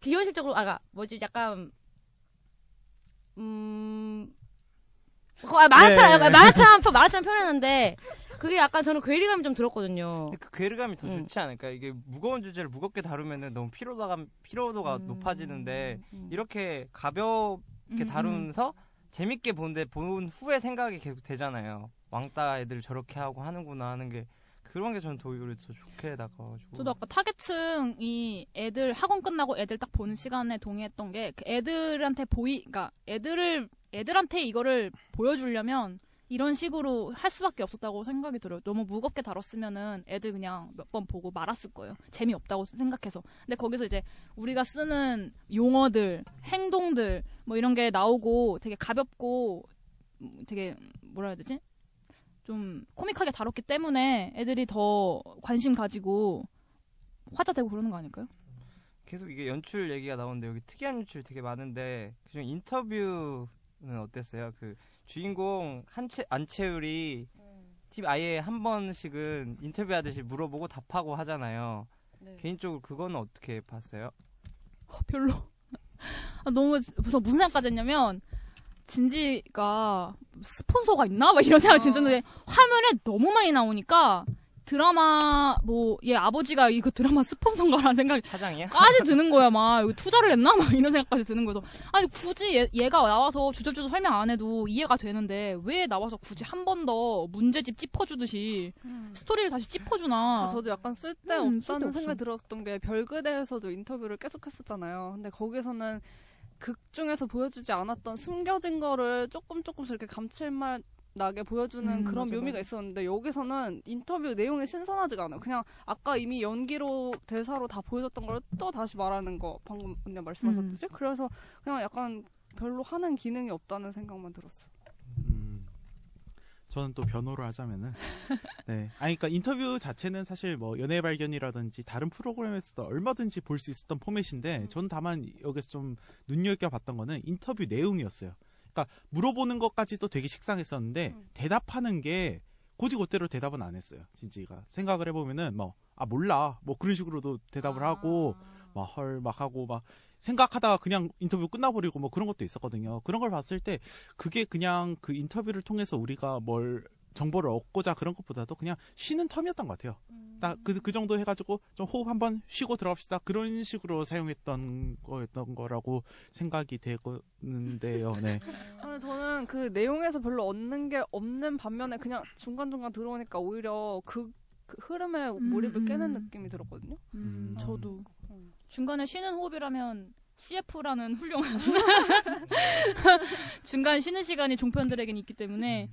비현실적으로 아가 뭐지 약간 음 아, 말하처럼 네. 말하처럼 표- 말하처럼 표현했는데 그게 약간 저는 괴리감이 좀 들었거든요. 그 괴리감이 더 음. 좋지 않을까? 이게 무거운 주제를 무겁게 다루면은 너무 피로도가 피로도가 음. 높아지는데 음. 이렇게 가볍게 음, 음. 다루면서 재밌게 보는데 본 후에 생각이 계속 되잖아요. 왕따 애들 저렇게 하고 하는구나 하는 게 그런 게 저는 더 오히려 더 좋게 다가와가지고. 저도 아까 타겟층이 애들 학원 끝나고 애들 딱 보는 시간에 동의했던 게 그 애들한테 보이, 그러니까 애들을 애들한테 이거를 보여주려면 이런 식으로 할 수밖에 없었다고 생각이 들어요. 너무 무겁게 다뤘으면은 애들 그냥 몇 번 보고 말았을 거예요. 재미없다고 생각해서. 근데 거기서 이제 우리가 쓰는 용어들, 행동들 뭐 이런 게 나오고 되게 가볍고 음, 되게 뭐라 해야 되지? 좀 코믹하게 다뤘기 때문에 애들이 더 관심 가지고 화자되고 그러는 거 아닐까요? 계속 이게 연출 얘기가 나오는데 여기 특이한 연출 되게 많은데 그중 인터뷰는 어땠어요? 그 주인공 한채 안채율이 TV 아예 한 번씩은 인터뷰하듯이 물어보고 답하고 하잖아요. 네. 개인적으로 그거는 어떻게 봤어요? 별로. <laughs> 아, 너무 무슨 무슨 생각까지 했냐면 진지가 스폰서가 있나? 막 이런 생각이 들었는데 화면에 너무 많이 나오니까 드라마 뭐 얘 아버지가 이거 드라마 스폰서인가라는 생각이 사장이야? 까지 드는 거야 막 이거 투자를 했나? 막 이런 생각까지 드는 거여서 아니 굳이 얘, 얘가 나와서 주저주저 설명 안 해도 이해가 되는데 왜 나와서 굳이 한 번 더 문제집 짚어주듯이 스토리를 다시 짚어주나 아, 저도 약간 쓸데없다는 음. 생각이 들었던 게 별그대에서도 인터뷰를 계속 했었잖아요. 근데 거기서는 극 중에서 보여주지 않았던 숨겨진 거를 조금 조금씩 이렇게 감칠맛 나게 보여주는 음, 그런 맞아, 묘미가 맞아. 있었는데 여기서는 인터뷰 내용이 신선하지가 않아요. 그냥 아까 이미 연기로 대사로 다 보여줬던 걸 또 다시 말하는 거 방금 언니 말씀하셨듯이 그래서 그냥 약간 별로 하는 기능이 없다는 생각만 들었어요. 저는 또 변호를 하자면은. <laughs> 네. 아니 그러니까 인터뷰 자체는 사실 뭐 연애 발견이라든지 다른 프로그램에서도 얼마든지 볼 수 있었던 포맷인데 저는 다만 여기서 좀 눈여겨 봤던 거는 인터뷰 내용이었어요. 그러니까 물어보는 것까지도 되게 식상했었는데 대답하는 게 고지고대로 대답은 안 했어요. 진지가. 생각을 해보면은 뭐 아 몰라. 뭐 그런 식으로도 대답을 하고 막 헐 막 하고 막 생각하다가 그냥 인터뷰 끝나버리고 뭐 그런 것도 있었거든요. 그런 걸 봤을 때 그게 그냥 그 인터뷰를 통해서 우리가 뭘 정보를 얻고자 그런 것보다도 그냥 쉬는 텀이었던 것 같아요. 딱그 그 정도 해가지고 좀 호흡 한번 쉬고 들어갑시다 그런 식으로 사용했던 거였던 거라고 생각이 되는데요. 네. 근데 <laughs> 저는 그 내용에서 별로 얻는 게 없는 반면에 그냥 중간 중간 들어오니까 오히려 그, 그 흐름에 몰입을 깨는 느낌이 들었거든요. 음, 저도 중간에 쉬는 호흡이라면 CF라는 <laughs> 훌륭한 <laughs> 중간 쉬는 시간이 종편들에겐 있기 때문에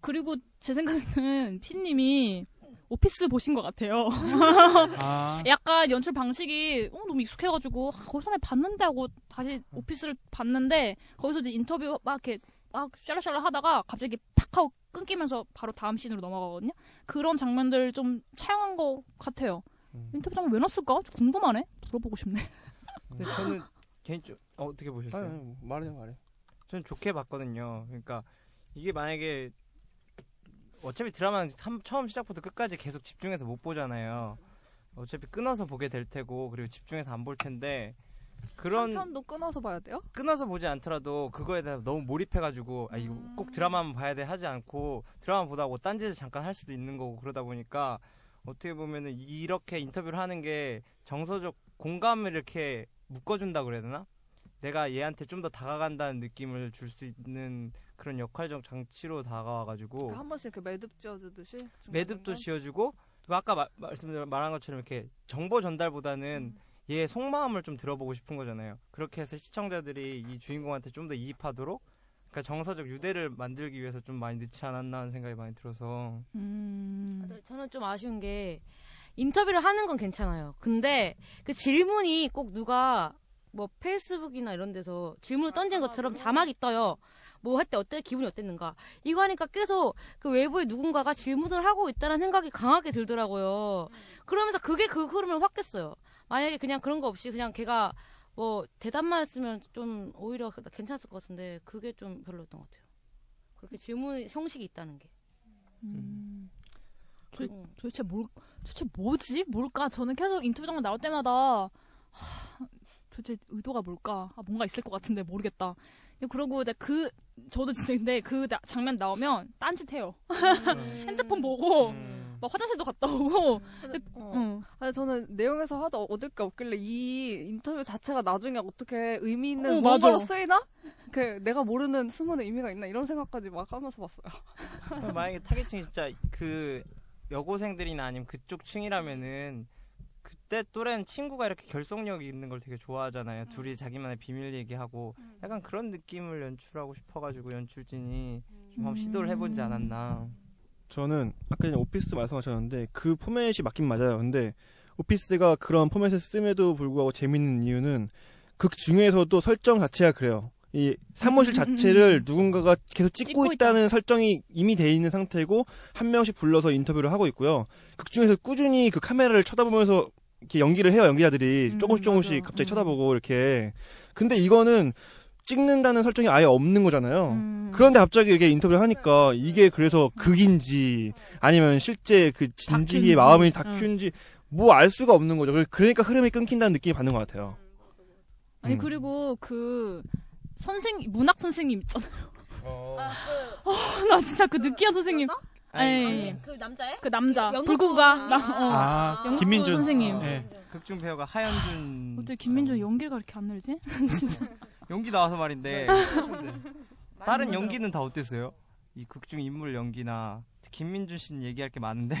그리고 제 생각에는 피님이 오피스 보신 것 같아요. <laughs> 아. 약간 연출 방식이 어, 너무 익숙해가지고 아, 거기서 내 봤는데 하고 다시 오피스를 봤는데 거기서 이제 인터뷰 막 이렇게 막 샬라샬라 하다가 갑자기 팍 하고 끊기면서 바로 다음 씬으로 넘어가거든요. 그런 장면들 좀 차용한 것 같아요. 인터뷰 장면 왜 넣었을까? 좀 궁금하네. 물어보고 싶네. <laughs> 근데 저는 개인적 어, 어떻게 보셨어요? 아니, 아니, 말해 말해. 저는 좋게 봤거든요. 그러니까 이게 만약에 어차피 드라마는 참- 처음 시작부터 끝까지 계속 집중해서 못 보잖아요. 어차피 끊어서 보게 될 테고 그리고 집중해서 안 볼 텐데 그런 한 편도 끊어서 봐야 돼요? 끊어서 보지 않더라도 그거에 대해 너무 몰입해가지고 아 이거 꼭 드라마만 봐야 돼 하지 않고 드라마 보다 고 딴짓을 잠깐 할 수도 있는 거고 그러다 보니까 어떻게 보면은 이렇게 인터뷰를 하는 게 정서적 공감을 이렇게 묶어준다 그래야 되나? 내가 얘한테 좀 더 다가간다는 느낌을 줄 수 있는 그런 역할적 장치로 다가와가지고 그러니까 한 번씩 이렇게 매듭 지어주듯이 매듭도 지어주고 아까 마- 말씀 말한 것처럼 이렇게 정보 전달보다는 얘의 속마음을 좀 들어보고 싶은 거잖아요. 그렇게 해서 시청자들이 이 주인공한테 좀 더 이입하도록 그러니까 정서적 유대를 만들기 위해서 좀 많이 넣지 않았나 하는 생각이 많이 들어서 음. 네, 저는 좀 아쉬운 게 인터뷰를 하는 건 괜찮아요. 근데 그 질문이 꼭 누가 뭐 페이스북이나 이런 데서 질문을 던진 것처럼 자막이 떠요. 뭐 할 때 어때 기분이 어땠는가 이거 하니까 계속 그 외부에 누군가가 질문을 하고 있다는 생각이 강하게 들더라고요. 그러면서 그게 그 흐름을 확 깼어요. 만약에 그냥 그런 거 없이 그냥 걔가 뭐 대답만 했으면 좀 오히려 괜찮았을 것 같은데 그게 좀 별로였던 것 같아요. 그렇게 질문 형식이 있다는 게. 음. 도, 도대체 뭘, 도대체 뭐지? 뭘까? 저는 계속 인터뷰 장면 나올 때마다, 하, 도대체 의도가 뭘까? 아, 뭔가 있을 것 같은데 모르겠다. 그러고 이제 그, 저도 진짜 근데 그 나- 장면 나오면 딴짓해요. <laughs> 핸드폰 보고, 막 화장실도 갔다 오고. 근데, 어. 아니 저는 내용에서 하도 얻을 게 없길래 이 인터뷰 자체가 나중에 어떻게 의미 있는 어, 뭔가로. 쓰이나? 그 내가 모르는 숨은 의미가 있나 이런 생각까지 막 하면서 봤어요. 만약에 타겟층이 진짜 그 여고생들이나 아니면 그쪽 층이라면은 그때 또래는 친구가 이렇게 결속력 있는 걸 되게 좋아하잖아요. 둘이 자기만의 비밀 얘기하고 약간 그런 느낌을 연출하고 싶어가지고 연출진이 좀 한번 시도를 해보지 않았나. 저는 아까 전에 오피스 말씀하셨는데 그 포맷이 맞긴 맞아요. 근데 오피스가 그런 포맷을 씀에도 불구하고 재밌는 이유는 극 중에서도 설정 자체가 그래요. 이 사무실 자체를 누군가가 계속 찍고, 있다는 설정이 이미 돼 있는 상태고 한 명씩 불러서 인터뷰를 하고 있고요. 극 중에서 꾸준히 그 카메라를 쳐다보면서 이렇게 연기를 해요. 연기자들이 조금씩 조금씩 갑자기 쳐다보고 이렇게. 근데 이거는 찍는다는 설정이 아예 없는 거잖아요. 그런데 갑자기 이게 인터뷰를 하니까 이게 그래서 극인지 아니면 실제 그 진지의. 마음이 다큐인지 뭐알 수가 없는 거죠. 그러니까 흐름이 끊긴다는 느낌이 받는 것 같아요. 아니 음. 그리고 그 선생 문학 선생님 있잖아요. 어, 나 진짜 그 느끼한 선생님. 아니, 그 남자애? 그 남자 연극 불구가 선생님. 나, 어, 아, 김민준. 선생님. 네. 극중 배우가 하현준 어떻게 김민준 연기가 이렇게 안 늘지? <laughs> 진짜. 연기 나와서 말인데 네. <laughs> 다른 연기는 다 어땠어요? 이 극중 인물 연기나 김민준 씨는 얘기할 게 많은데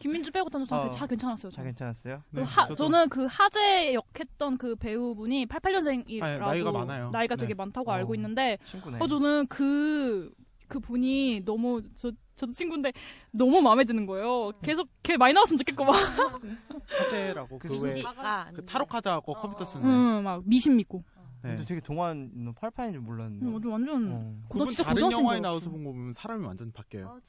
김민준 빼고 다는 사람 어. 다 괜찮았어요. 다 저는. 괜찮았어요? 그리고 하, 저는 그 하재 역했던 그 배우분이 88년생이라고 아, 나이가 많아요. 나이가 네. 되게 많다고 어, 알고 있는데 친구네. 어 저는 그그 분이 너무 저 저도 친구인데 너무 마음에 드는 거예요. 계속 걔 많이 나왔으면 좋겠고 막. 화제라고 그 그왜 진지- 아, 그 타로 카드하고 컴퓨터 쓰는. 응, 막 미신 믿고. 네. 근데 되게 동안 팔판인 줄 몰랐는데. 응, 완전. 어. 나 그분 진짜 다른 영화에 줄 나와서. 본 거 보면 사람이 완전 바뀌어요.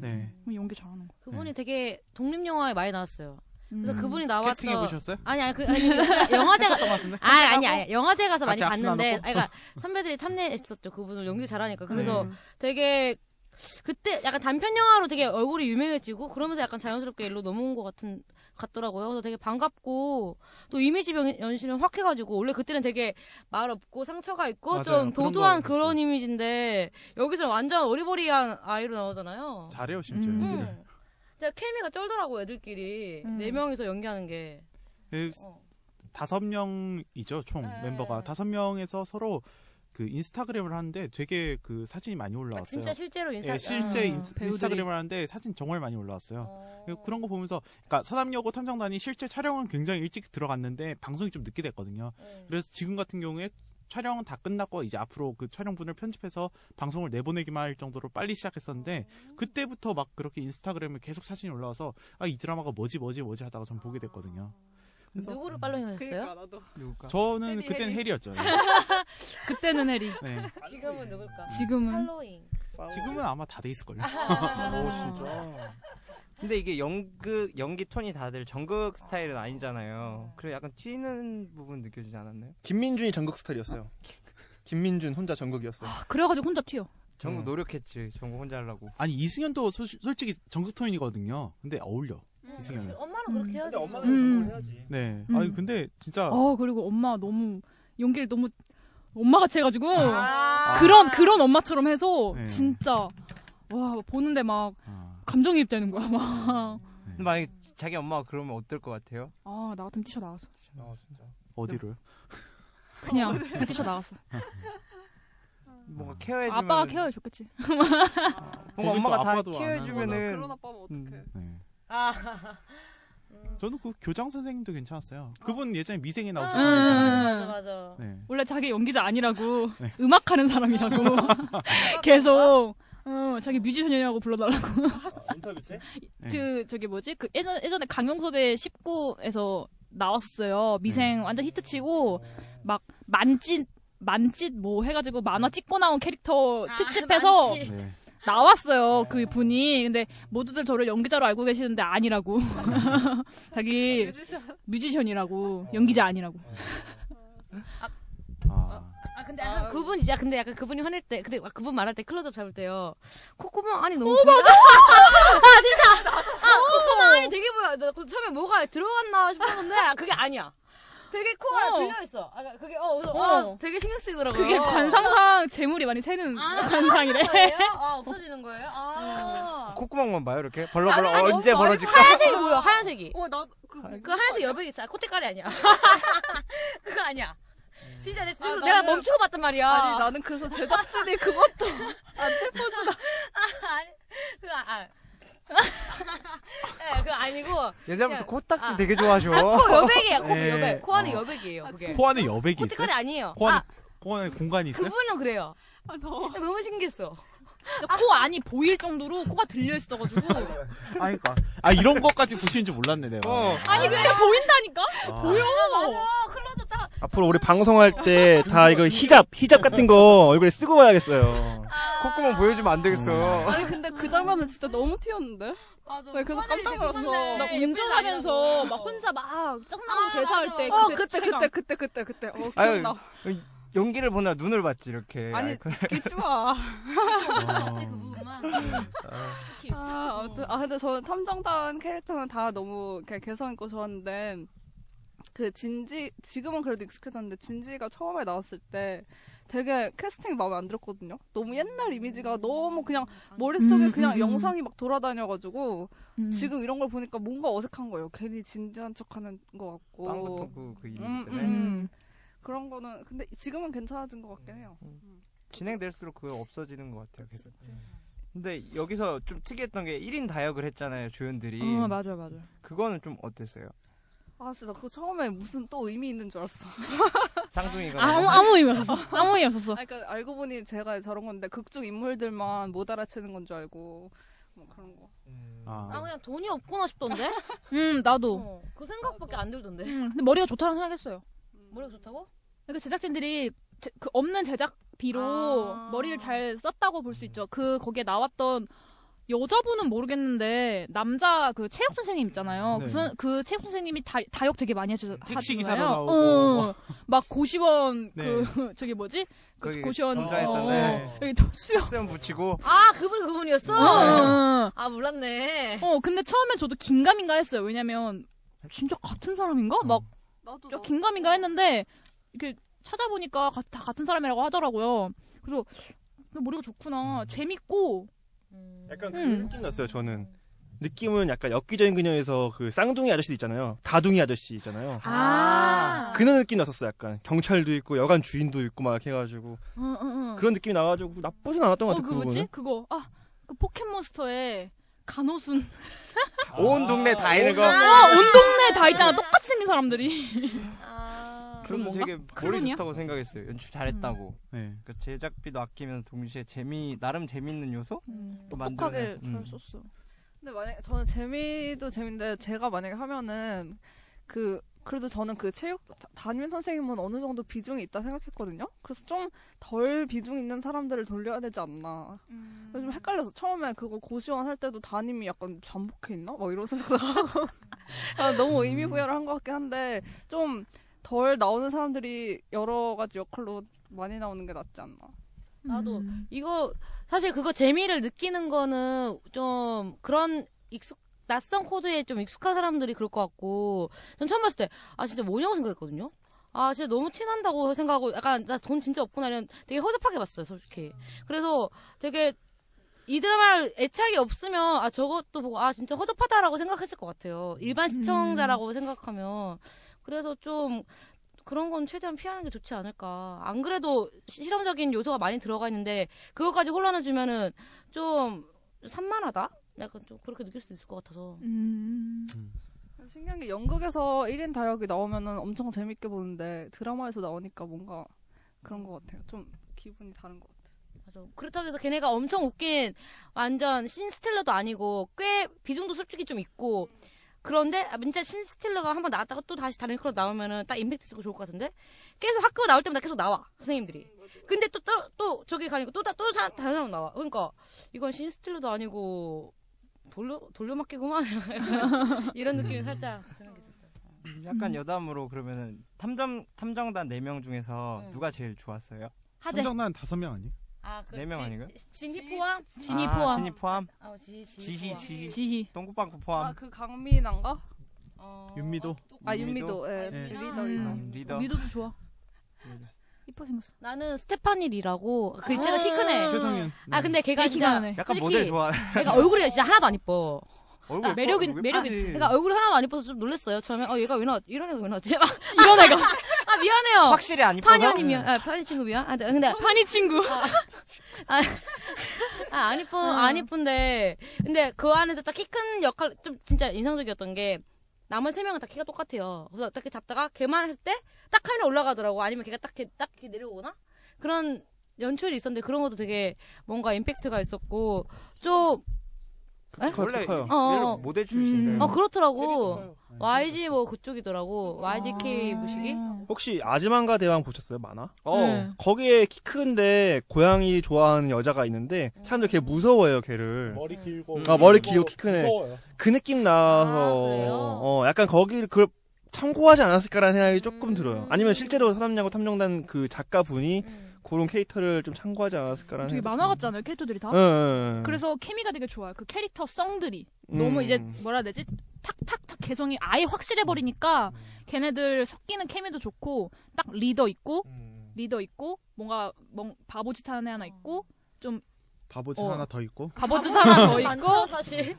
네. 음, 연기 잘하는 거. 그분이 되게 독립 영화에 많이 나왔어요. 그래서 음. 그분이 나왔던 캐스팅 해 보셨어요? 아니 아니 그 아니 그 <laughs> 영화제 가 같은데? 아니 아니 아니 영화제 가서 많이 봤는데? 아니, 그러니까 선배들이 탐내했었죠 그분을 연기 잘하니까 그래서 네. 되게 그때 약간 단편 영화로 되게 얼굴이 유명해지고 그러면서 약간 자연스럽게 일로 넘어온 것 같은 같더라고요. 그래서 되게 반갑고 또 이미지 변- 변신을 확 해가지고 원래 그때는 되게 말 없고 상처가 있고 맞아요. 좀 그런 도도한 거 그런 이미지인데 여기서 완전 어리버리한 아이로 나오잖아요. 잘해요 심지어 음. 응. 진짜 케미가 쩔더라고 애들끼리 음. 네 명이서 연기하는 게. 그 어. 다섯 명이죠 총 네. 멤버가 다섯 명에서 서로 그 인스타그램을 하는데 되게 그 사진이 많이 올라왔어요. 진짜 실제로 인사- 예, 실제 어, 인스. 인스 타그램을 하는데 사진 정말 많이 올라왔어요. 그리고 그런 거 보면서 그러니까 서남여고 탐정단이 실제 촬영은 굉장히 일찍 들어갔는데 방송이 좀 늦게 됐거든요. 네. 그래서 지금 같은 경우에 촬영은 다 끝났고 이제 앞으로 그 촬영분을 편집해서 방송을 내보내기만 할 정도로 빨리 시작했었는데 그때부터 막 그렇게 인스타그램에 계속 사진이 올라와서 아 이 드라마가 뭐지 뭐지 뭐지 하다가 전 보게 됐거든요. 그래서 누구를 팔로잉 하셨어요? 그러니까 저는 해리, 그때는 해리. 해리였죠. 예. <laughs> 그때는 해리. 네. 지금은 누굴까? 지금은 팔로잉. 지금은 아마 다 돼 있을걸요. <laughs> 오 진짜. 근데 이게 연극 연기 톤이 다들 전극 스타일은 아니잖아요. 그래 약간 튀는 부분 느껴지지 않았나요? 김민준이 전극 스타일이었어요. 김민준 혼자 전극이었어요. 그래가지고 혼자 튀어. 전국 노력했지. 전국 혼자 하려고. 아니 이승현도 소- 솔직히 정석톤이거든요. 근데 어울려 음, 이승현은. 엄마는 그렇게 해야지. 엄마는 음. 그걸 해야지. 네. 음. 아니 근데 진짜 어 그리고 엄마 너무 연기를 너무 엄마 같이 해가지고 아. 그런 그런 엄마처럼 해서 네. 진짜 와 보는데 막 감정이입되는 거야 막. 근데 만약에 자기 엄마가 그러면 어떨 것 같아요? 아 나 같으면 뛰쳐 나갔어. 아 진짜. 어디로요? 그냥 그냥 뛰쳐 나갔어. 뭔가 케어해주면 아빠가 케어해 줬겠지. 뭔가 엄마가 다 아빠도 안 케어해주면은 그런 아빠면 어떡해. 네. 아. 저는 그 교장 선생님도 괜찮았어요. 그분 예전에 미생에 음. 나오셨잖아요. 맞아 맞아. 네. 원래 자기 연기자 아니라고 네. 음악하는 사람이라고 <laughs> 계속 어, 자기 뮤지션이라고 불러달라고. 인터뷰 때? <laughs> 네. 그 저기 뭐지 그 예전 예전에 강용석의 19에서 나왔었어요. 미생 완전 히트치고 막 만찢 만찢 뭐 해가지고 만화 찍고 나온 캐릭터 특집해서 만찢. 네. 나왔어요 그 분이. 근데 모두들 저를 연기자로 알고 계시는데 아니라고. <laughs> 자기 뮤지션 이라고 연기자 아니라고. 아, 아. 근데 약간 그분 이제 근데 약간 그분이 화낼 때 근데 막 그분 말할 때 클로즈업 잡을 때요. 콧구멍 안이 너무 보여. 아. 진짜. 아 콧구멍 안이 되게 보여. 나 그 처음에 뭐가 들어갔나 싶었는데 아, 그게 아니야 되게 코가 어. 들려 있어. 아 그게 어, 그래서 어. 어, 되게 신경 쓰이더라고요. 그게 관상상 재물이 많이 새는 아, 관상이래? <laughs> 아 없어지는 거예요? 아. 콧구멍만 봐요 이렇게? 벌렁벌렁 아니, 아니, 언제 너무 벌어질까? 하얀색이 보여 하얀색이. 어 나 그 그 하얀색 여백이 있어. 콧대깔이 아니야. <laughs> 그거 아니야. 진짜 내, 아, 내가 나는- 멈추고 봤단 말이야. 아니 나는 그래서 제작진이 그것도 안 <laughs> 짚어주나 아, 아니, 그, 아, 네, 그거 아니고. 예전부터 코딱지 아. 되게 좋아하셔. 아, 코 여백이에요. 코 네. 여백. 코안은 어. 여백이에요. 그게. 코안에 여백이 있어요? 코티칼이 아니에요. 코안에, 아, 코안에 공간이 있어요? 그분은 그래요. 너무 신기했어. 코 안이 보일 정도로 코가 들려 있어가지고. <laughs> 아니, 그러니까. 아, 이런 것까지 보시는 줄 몰랐네, 내가. 아니 그냥 보인다니까? 아. 보여. 맞아. 딱. 앞으로 우리 방송할 때 다 이거 히잡, 히잡 같은 거 얼굴에 쓰고 봐야겠어요. 콧구멍 보여주면 안 되겠어. 아니 근데 그 장면은 진짜 너무 튀었는데. 맞아. 네, 그래서 깜짝 놀랐어. 나 운전하면서 막 혼자 막 짱나고 대사할 때. 어 그때 그때. 그때 그때 그때 그때. 어 아유, 기억나. 연기를 보느라 눈을 봤지 이렇게. 아니. 듣지 마. 그 <laughs> 부분만. 아, 아무튼 아 근데 저는 탐정단 캐릭터는 다 너무 개성 있고 좋았는데 그 진지 지금은 그래도 익숙해졌는데 진지가 처음에 나왔을 때 되게 캐스팅이 마음에 안 들었거든요. 너무 옛날 이미지가 너무 그냥 머릿속에 음, 그냥 음, 음. 영상이 막 돌아다녀가지고 음. 지금 이런 걸 보니까 뭔가 어색한 거예요. 괜히 진지한 척하는 것 같고. 그 이미지 음, 때문에. 음. 그런 거는 근데 지금은 괜찮아진 것 같긴 해요. 진행될수록 그거 없어지는 것 같아요, 계속. 근데 여기서 좀 특이했던 게 1인 다역을 했잖아요, 조연들이. 어 맞아 맞아. 그거는 좀 어땠어요? 아 진짜 나 그거 처음에 무슨 또 의미 있는 줄 알았어. <laughs> 쌍둥이가. 아무 아무 의미 없었어. <laughs> 아무 의미 없었어. 아, 그러니까 알고 보니 제가 저런 건데 극중 인물들만 못 알아채는 건 줄 알고 뭐 그런 거. 아. 아 그냥 돈이 없구나 싶던데. <laughs> 음 나도. 어, 그 생각밖에 안 들던데. 음, 근데 머리가 좋다고 생각했어요. 머리가 좋다고? 그러니까 제작진들이 제- 그 없는 제작비로 아. 머리를 잘 썼다고 볼 수 있죠. 그 거기에 나왔던 여자분은 모르겠는데 남자 그 체육 선생님 있잖아요. 네. 그, 선- 그 체육 선생님이 다, 다역 되게 많이 하시, 택시. 기사로 나오고 어, 뭐. 막 고시원 네. 그 <laughs> 저기 뭐지? 그 고시원 점장했던데. 어, 여기 또 수영 수염 붙이고. 아 그분 그분이었어. 어. 아 몰랐네. 어 근데 처음엔 저도 긴가민가 했어요. 왜냐면 진짜 같은 사람인가? 막 나도 저 긴가민가 했는데 이렇게 찾아보니까 가- 다 같은 사람이라고 하더라고요. 그래서 머리가 좋구나. 재밌고 약간 그 음. 느낌 났어요, 저는. 느낌은 약간 엽기적인 그녀에서 그 쌍둥이 아저씨 있잖아요. 다둥이 아저씨 있잖아요. 아. 그런 느낌 났었어, 약간. 경찰도 있고, 여관 주인도 있고, 막 해가지고. 응, 응, 응. 그런 느낌이 나가지고, 나쁘진 않았던 것 어, 같아요, 그그 뭐지? 그거 아, 그 포켓몬스터에 간호순. 온 동네 다 있는 거. 아, 온 동네 다 있잖아. 똑같이 생긴 사람들이. 저도 건가? 되게 머리? 좋다고 생각했어요. 연출 잘했다고. 네. 그 제작비도 아끼면 동시에 재미 나름 재밌는 요소 또 똑똑하게 만들어내서. 음. 잘 썼어. 근데 만약에 저는 재미도 재밌는데 제가 만약에 하면은 그 그래도 저는 그 체육 다- 담임 선생님은 어느 정도 비중이 있다 생각했거든요. 그래서 좀 덜 비중 있는 사람들을 돌려야 되지 않나. 그래서 좀 헷갈려서 처음에 그거 고시원 할 때도 담임이 약간 잠복해 있나? 막 이런 생각도 하고 아, 너무 의미 부여를 한 것 같긴 한데 좀 덜 나오는 사람들이 여러 가지 역할로 많이 나오는 게 낫지 않나. 나도 음. 이거 사실 그거 재미를 느끼는 거는 좀 그런 익숙 낯선 코드에 좀 익숙한 사람들이 그럴 것 같고 전 처음 봤을 때 아 진짜 뭐냐고 생각했거든요. 아 진짜 너무 티난다고 생각하고 약간 나 돈 진짜 없구나 이런 되게 허접하게 봤어요 솔직히. 그래서 되게 이 드라마를 애착이 없으면 아 저것도 보고 아 진짜 허접하다라고 생각했을 것 같아요. 일반 시청자라고 생각하면 그래서 좀 그런 건 최대한 피하는 게 좋지 않을까. 안 그래도 시- 실험적인 요소가 많이 들어가 있는데 그것까지 혼란을 주면은 좀 산만하다? 약간 좀 그렇게 느낄 수도 있을 것 같아서. 음. 신기한 게 연극에서 1인 다역이 나오면은 엄청 재밌게 보는데 드라마에서 나오니까 뭔가 그런 것 같아요. 좀 기분이 다른 것 같아요. 맞아. 그렇다고 해서 걔네가 엄청 웃긴 완전 신스틸러도 아니고 꽤 비중도 솔직히 좀 있고 그런데 아, 진짜 신스틸러가 한번 나왔다가 또 다시 다른 컬러 나오면은 딱 임팩트 쓰고 좋을 것 같은데 계속 학교 나올 때마다 계속 나와 선생님들이 근데 또 또 또 저기 가니까 또또 다른 사람 나와 그러니까 이건 신스틸러도 아니고 돌려 돌려막기구만 <laughs> 이런 느낌이 살짝 드는 게 있었어요. 음, 약간 여담으로 그러면은 탐정 탐정단 4명 중에서 응. 누가 제일 좋았어요? 탐정단 다섯 명 아니? 아, 그 네명 지- 아닌가요? 진희 포함? 진희 아, 포함. 진이 포함? 어, 지희, 지희, 포함. 지희. 지희. 똥구빵구 포함. 아그 강민아인가? 어, 윤미도. 아 윤미도? 윤미도. 예. 네. 리더 음. 리더. 음, 리더. 미도도 좋아. 이뻐 생겼어. 나는 스테파니 리라고 그 있잖아 키큰 애. 최성윤. 아 근데 걔가 네, 진짜 나네. 약간 모델 좋아. 걔가 얼굴이 진짜 하나도 안 이뻐. 얼굴 매력이 예뻐, 매력 예쁘지. 있지. 그러니까 얼굴이 하나도 안 이뻐서 좀 놀랐어요. 처음에 어 얘가 왜 나왔 이런 애가 왜 나왔지? 막 <laughs> 이런 애가 <laughs> 아 미안해요. 확실히 안 이뻐서? 파니 언니 미안. 아, 파니 친구 미안. 아 근데 파니 친구. 아, 아, 안 이쁜 안 이쁜데 근데 그 안에서 딱 키 큰 역할 좀 진짜 인상적이었던 게 남은 세 명은 다 키가 똑같아요. 그래서 딱 이렇게 잡다가 걔만 했을 때 딱 하나 올라가더라고. 아니면 걔가 딱 이렇게 딱 이렇게 내려오거나 그런 연출이 있었는데 그런 것도 되게 뭔가 임팩트가 있었고 좀 에? 원래 어, 어, 어, 어. 모델 출신인데. 어 그렇더라고. YG 뭐 그쪽이더라고. YGK 무식이. 혹시 아즈만가 대왕 보셨어요? 만화? 어. 네. 거기에 키 큰데 고양이 좋아하는 여자가 있는데 사람들 걔 무서워해요, 걔를. 머리 길고. 아, 머리 길고 키큰 애. 무서워요. 그 느낌 나서 어, 약간 거기를 그걸 참고하지 않았을까라는 생각이 조금 들어요. 아니면 실제로 사람야구 탐정단 그 작가분이 그런 캐릭터를 좀 참고하지 않았을까라는 되게 생각이 만화 같잖아요 캐릭터들이 다. 응. 그래서 케미가 되게 좋아요. 그 캐릭터 성들이 음. 너무 이제 뭐라 해야 되지? 탁탁탁 개성이 아예 확실해 버리니까 걔네들 섞이는 케미도 좋고 딱 리더 있고 리더 있고 뭔가 멍 바보짓 하는 애 하나 있고 좀 바보짓 어. 하나 더 있고. 바보짓 하나 더 <laughs> 많죠, 있고 사실.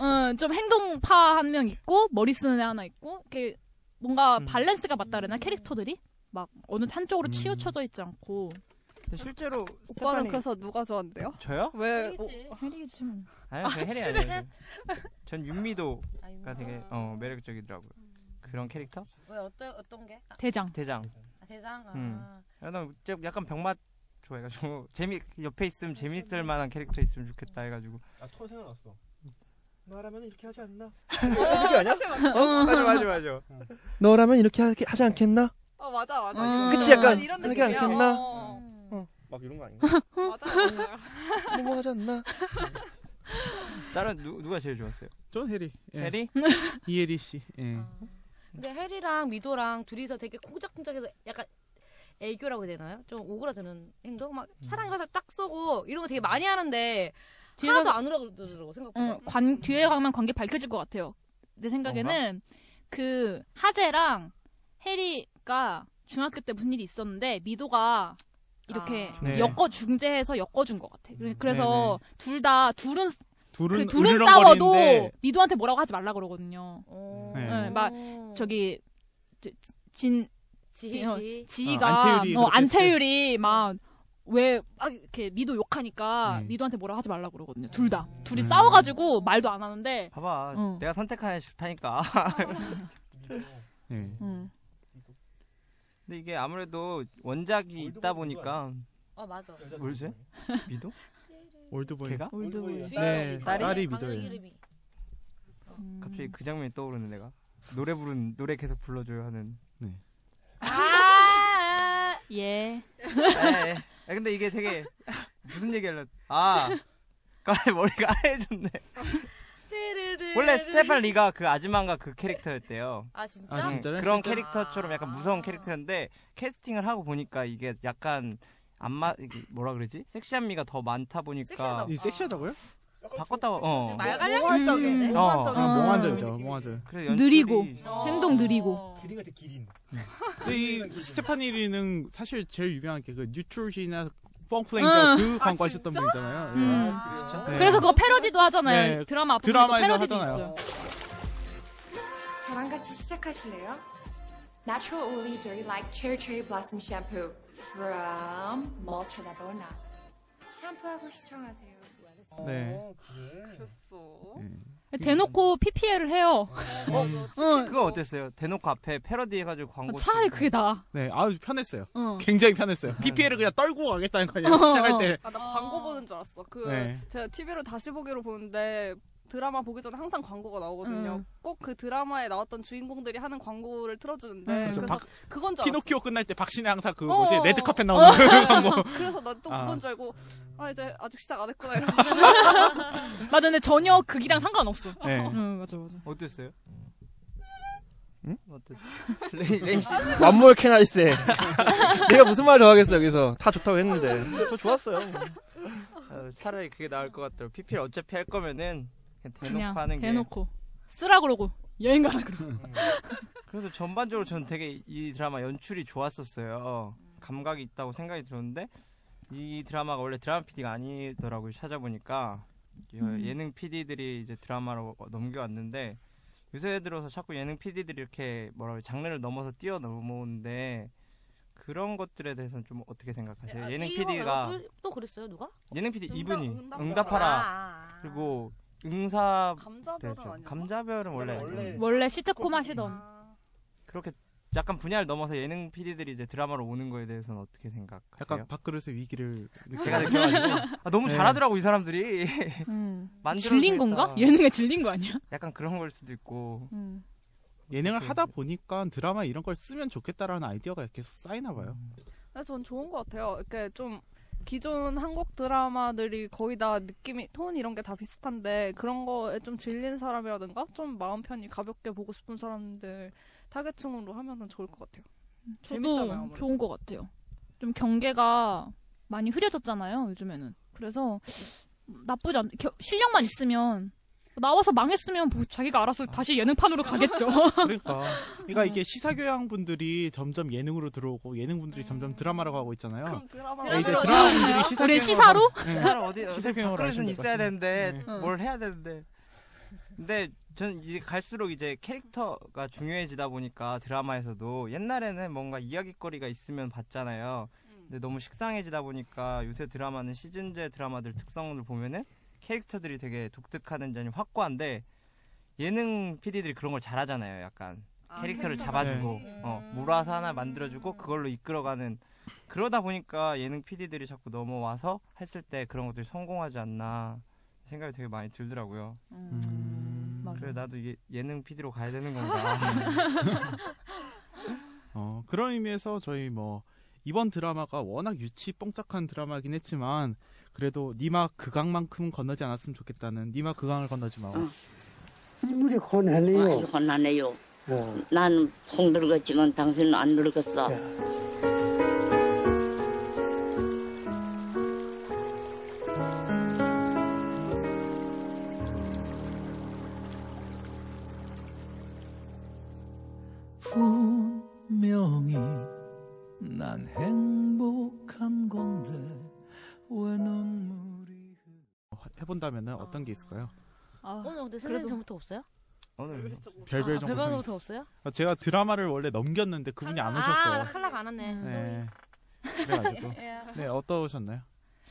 응, 좀 행동파 한 명 있고 머리 쓰는 애 하나 있고 이렇게 뭔가 밸런스가 맞다 그러나 캐릭터들이 막 어느 한쪽으로 치우쳐져 있지 않고 실제로 오빠는 스테파니 그래서 누가 좋아한대요? 저요? 왜? 해리겠지 뭐. 아니, 저 해리 아니에요. 전 윤미도가 되게 어, 매력적이더라고요. 그런 캐릭터? 왜 어떤 어떤 게? 대장. 대장. 아, 대장. 아. 음. 난좀 약간 병맛 좋아해가지고 <laughs> 재미 옆에 있으면 재밌을 만한 캐릭터 있으면 좋겠다 해가지고. 아, 톤 생각났어. 너라면 이렇게 하지 않나? <laughs> 그게 아니야? 어? 맞아 맞아 맞아. 너라면 이렇게 하, 하지 않겠나? 어 맞아 맞아. 음. 이런 그치, 느낌. 약간 이런 하지 느낌이야. 않겠나? 어. 어, 막 이런 거 아닌가? 맞아 맞아. 넘어가지 않나? 다른 누, 누가 제일 좋았어요? 전 해리. 예. 해리? <laughs> 이혜리 씨. 예. 근데 해리랑 미도랑 둘이서 되게 콩짝콩짝해서 약간 애교라고 해야 되나요? 좀 오그라드는 행동? 막 사랑 가살 딱 쏘고 이런 거 되게 많이 하는데 하나도 안 오그라들더라고 생각보다. 응, 관 뒤에 가면 관계 밝혀질 것 같아요. 내 생각에는 그 하재랑 해리가 중학교 때 무슨 일이 있었는데 미도가 이렇게 네. 엮어 중재해서 엮어 준 것 같아. 그래- 그래서 둘 다 둘은 둘은 그 둘은 싸워도 미도한테 뭐라고 하지 말라 그러거든요. 네. 네, 막 저기 저- 진 지희 어, 씨. 지희가 어, 안채율이 어, 막왜 막 이렇게 미도 욕하니까 네. 미도한테 뭐라 하지 말라 그러거든요. 둘 다. 둘이 음. 싸워가지고 말도 안 하는데. 봐봐, 어. 내가 선택하는 게 좋다니까. 예. <laughs> 음. 근데 이게 아무래도 원작이 있다 보니까 어 맞아. 뭐지? 미도? 올드보이. 걔가? 올드보이. 네, 딸이? 딸이 미도예요. 이름이. 갑자기 그 장면이 떠오르네 내가. 노래 부른 노래 계속 불러줘요 하는. 네. 아, 예. 에, 에, 근데 이게 되게 무슨 얘기할래? 아, 까에 <laughs> 머리가 하얘졌네. 원래 스테판 리가 그 아즈망가 그 캐릭터였대요. 아 진짜? 아, 진짜요? 그런 캐릭터처럼 약간 무서운 캐릭터였는데 캐스팅을 하고 보니까 이게 약간 안마 뭐라 그러지? 섹시한 미가 더 많다 보니까 섹시하다. 이 섹시하다고요? 바꿨다고. 어. 몽환적이네. 음. 몽환적인. 어. 몽환적이죠. 몽환절. 그래 느리고 어. 행동 느리고. 기린 같아 기린. 근데 이 스테파니리는 사실 제일 유명한 게 그 뉴트로시나 응. 펑플레인저 그 광고 하셨던 분이잖아요. 음. 네. 그래서 그거 패러디도 하잖아요. 네. 드라마 드라마에서 패러디도 하잖아요. 있어요. 저랑 같이 시작하실래요? Natural Oily Dirty Like Cherry Cherry Blossom Shampoo from Maltadabona. 샴푸하고 시청하세요. 네. 그랬어. 대놓고 PPL을 해요. 음. 응. 그거 어땠어요? 대놓고 앞에 패러디 해가지고 광고. 차라리. 그게 나. 네, 아주 편했어요. 어. 굉장히 편했어요. PPL을 그냥 떨고 가겠다는 거 아니에요? 시작할 때. 아, 나 광고 보는 줄 알았어. 그 네. 제가 TV로 다시 보기로 보는데 드라마 보기 전에 항상 광고가 나오거든요. 음. 꼭그 드라마에 나왔던 주인공들이 하는 광고를 틀어주는데 음. 그래서 박- 그건 줄 알았어. 피노키오 끝날 때 박신혜 항상 그 어. 뭐지 레드 카펫 나오는 그 <laughs> 광고. <laughs> 그래서 난또 아. 그건 줄 알고 아 이제 아직 시작 안 했구나 이러면서 <laughs> 맞아, 근데 전혀 극이랑 상관없어. 네. 응, 맞아, 맞아. 어땠어요? 응? 어땠어? 레인, 레인 씨. What more can I say. 내가 무슨 말 더 하겠어 여기서 다 좋다고 했는데. 저 좋았어요. 어, 차라리 그게 나을 것 같더라고. PPL 어차피 할 거면은 그냥 대놓고 그냥 하는 게. 대놓고 쓰라 그러고 여행 가라 그러고. 그래서 전반적으로 저는 되게 이 드라마 연출이 좋았었어요. 감각이 있다고 생각이 들었는데 이 드라마가 원래 드라마 PD가 아니더라고요. 찾아보니까 여- 예능 PD들이 이제 드라마로 넘겨왔는데 요새 들어서 자꾸 예능 PD들이 이렇게 뭐라 그래 장르를 넘어서 뛰어 넘어오는데 그런 것들에 대해서는 좀 어떻게 생각하세요? 예능 PD가 또 그랬어요 누가? 예능 PD 이분이 응답하라. 응답하라 아. 그리고 응사 감자별은? 감자별은 원래 원래 시트콤 하시던. 그렇게 약간 분야를 넘어서 예능 PD들이 이제 드라마로 오는 거에 대해서는 어떻게 생각하세요? 약간 밥그릇의 위기를 제가 느껴가지고. 느껴가지고 아, 너무 네. 잘하더라고 이 사람들이 <laughs> 음. 질린 건가? 예능에 질린 거 아니야? 약간 그런 걸 수도 있고 음. 예능을 하다 보니까 드라마 이런 걸 쓰면 좋겠다라는 아이디어가 계속 쌓이나 봐요. 근데 전 좋은 것 같아요. 이렇게 좀 기존 한국 드라마들이 거의 다 느낌이 톤 이런 게 다 비슷한데 그런 거에 좀 질린 사람이라든가 좀 마음 편히 가볍게 보고 싶은 사람들 타겟층으로 하면은 좋을 것 같아요. 재밌잖아요. 저도 아무래도. 좋은 것 같아요. 좀 경계가 많이 흐려졌잖아요, 요즘에는. 그래서 나쁘지 않, 겨- 실력만 있으면 나와서 망했으면 뭐 자기가 알아서 다시 예능판으로 가겠죠. <laughs> 그러니까, 그러니까 이게 시사교양 분들이 점점 예능으로 들어오고 예능 분들이 점점 드라마로 가고 있잖아요. 그럼 드라마 네, 이제 드라마로 드라마? 분들이 시사교양으로 우리 시사로? 네. 시사로 어디 시사교양으로 있어야 되는데. 네. 뭘 해야 되는데 근데 저는 이제 갈수록 이제 캐릭터가 중요해지다 보니까 드라마에서도 옛날에는 뭔가 이야기거리가 있으면 봤잖아요. 근데 너무 식상해지다 보니까 요새 드라마는 시즌제 드라마들 특성을 보면은 캐릭터들이 되게 독특하는지 아니면 확고한데 예능 PD들이 그런 걸 잘하잖아요. 약간 아, 캐릭터를 캐릭터 잡아주고 네. 어, 물화사 하나 만들어주고 그걸로 이끌어가는 그러다 보니까 예능 PD들이 자꾸 넘어와서 했을 때 그런 것들이 성공하지 않나 생각이 되게 많이 들더라고요. 음. 그래 나도 예, 예능 PD로 가야 되는 건가? <laughs> 어, 그런 의미에서 저희 뭐 이번 드라마가 워낙 유치 뽕짝한 드라마긴 했지만 그래도 니마 극강만큼 건너지 않았으면 좋겠다는 니마 극강을 건너지 마. 우리 혼하네요. 아주 혼나네요. 어. 난 폭 늙었지만 당신은 안 늙었어. 분 해본다면은 어떤 게 있을까요? 오늘 근데 선생님 전부터 없어요? 오늘 별별 아, 정보 별별 중- 정보부터 없어요? 어, 제가 드라마를 원래 넘겼는데 그분이 안 오셨어요. 아, 칼라가 안 왔네. 네. 그래가지고 <laughs> 네 어떠셨나요?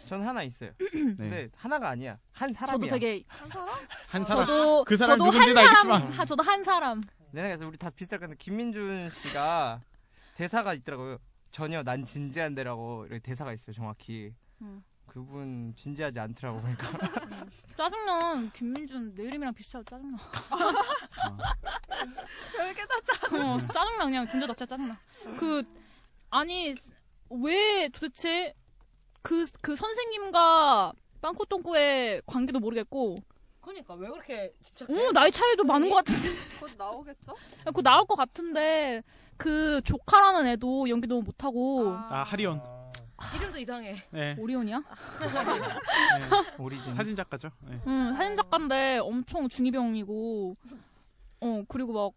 전 하나 있어요. 네. <clears throat> 근데 하나가 아니야. 한 사람이야. 저도 되게 한 사람? 한 사람 저도 그 사람 저도 누군지는 한 알겠지만 사람 하, 저도 한 사람 내가 그래서 우리 다 비슷할 건데 김민준 씨가 대사가 있더라고요. 전혀 난 진지한데라고 이렇게 대사가 있어요. 정확히. 음. 그분 진지하지 않더라고 그러니까. <laughs> 짜증나. 김민준 내 이름이랑 비슷하고 짜증나. <laughs> 별게 다 짜증나. 어, 짜증나 그냥 존재 자체가 짜증나. 그 아니 왜 도대체 그그 선생님과 빵꾸똥꾸의 관계도 모르겠고. 그러니까 왜 그렇게 집착해? 어 나이 차이도 많은 것 같은데. <laughs> 곧 나오겠죠? 그 나올 것 같은데. 그 조카라는 애도 연기 너무 못하고. 아. 하리온 이름도 이상해. 네. 오리온이야? 네. 오리진 사진 작가죠. 네. 응, 사진 작가인데 엄청 중이병이고, 어, 그리고 막,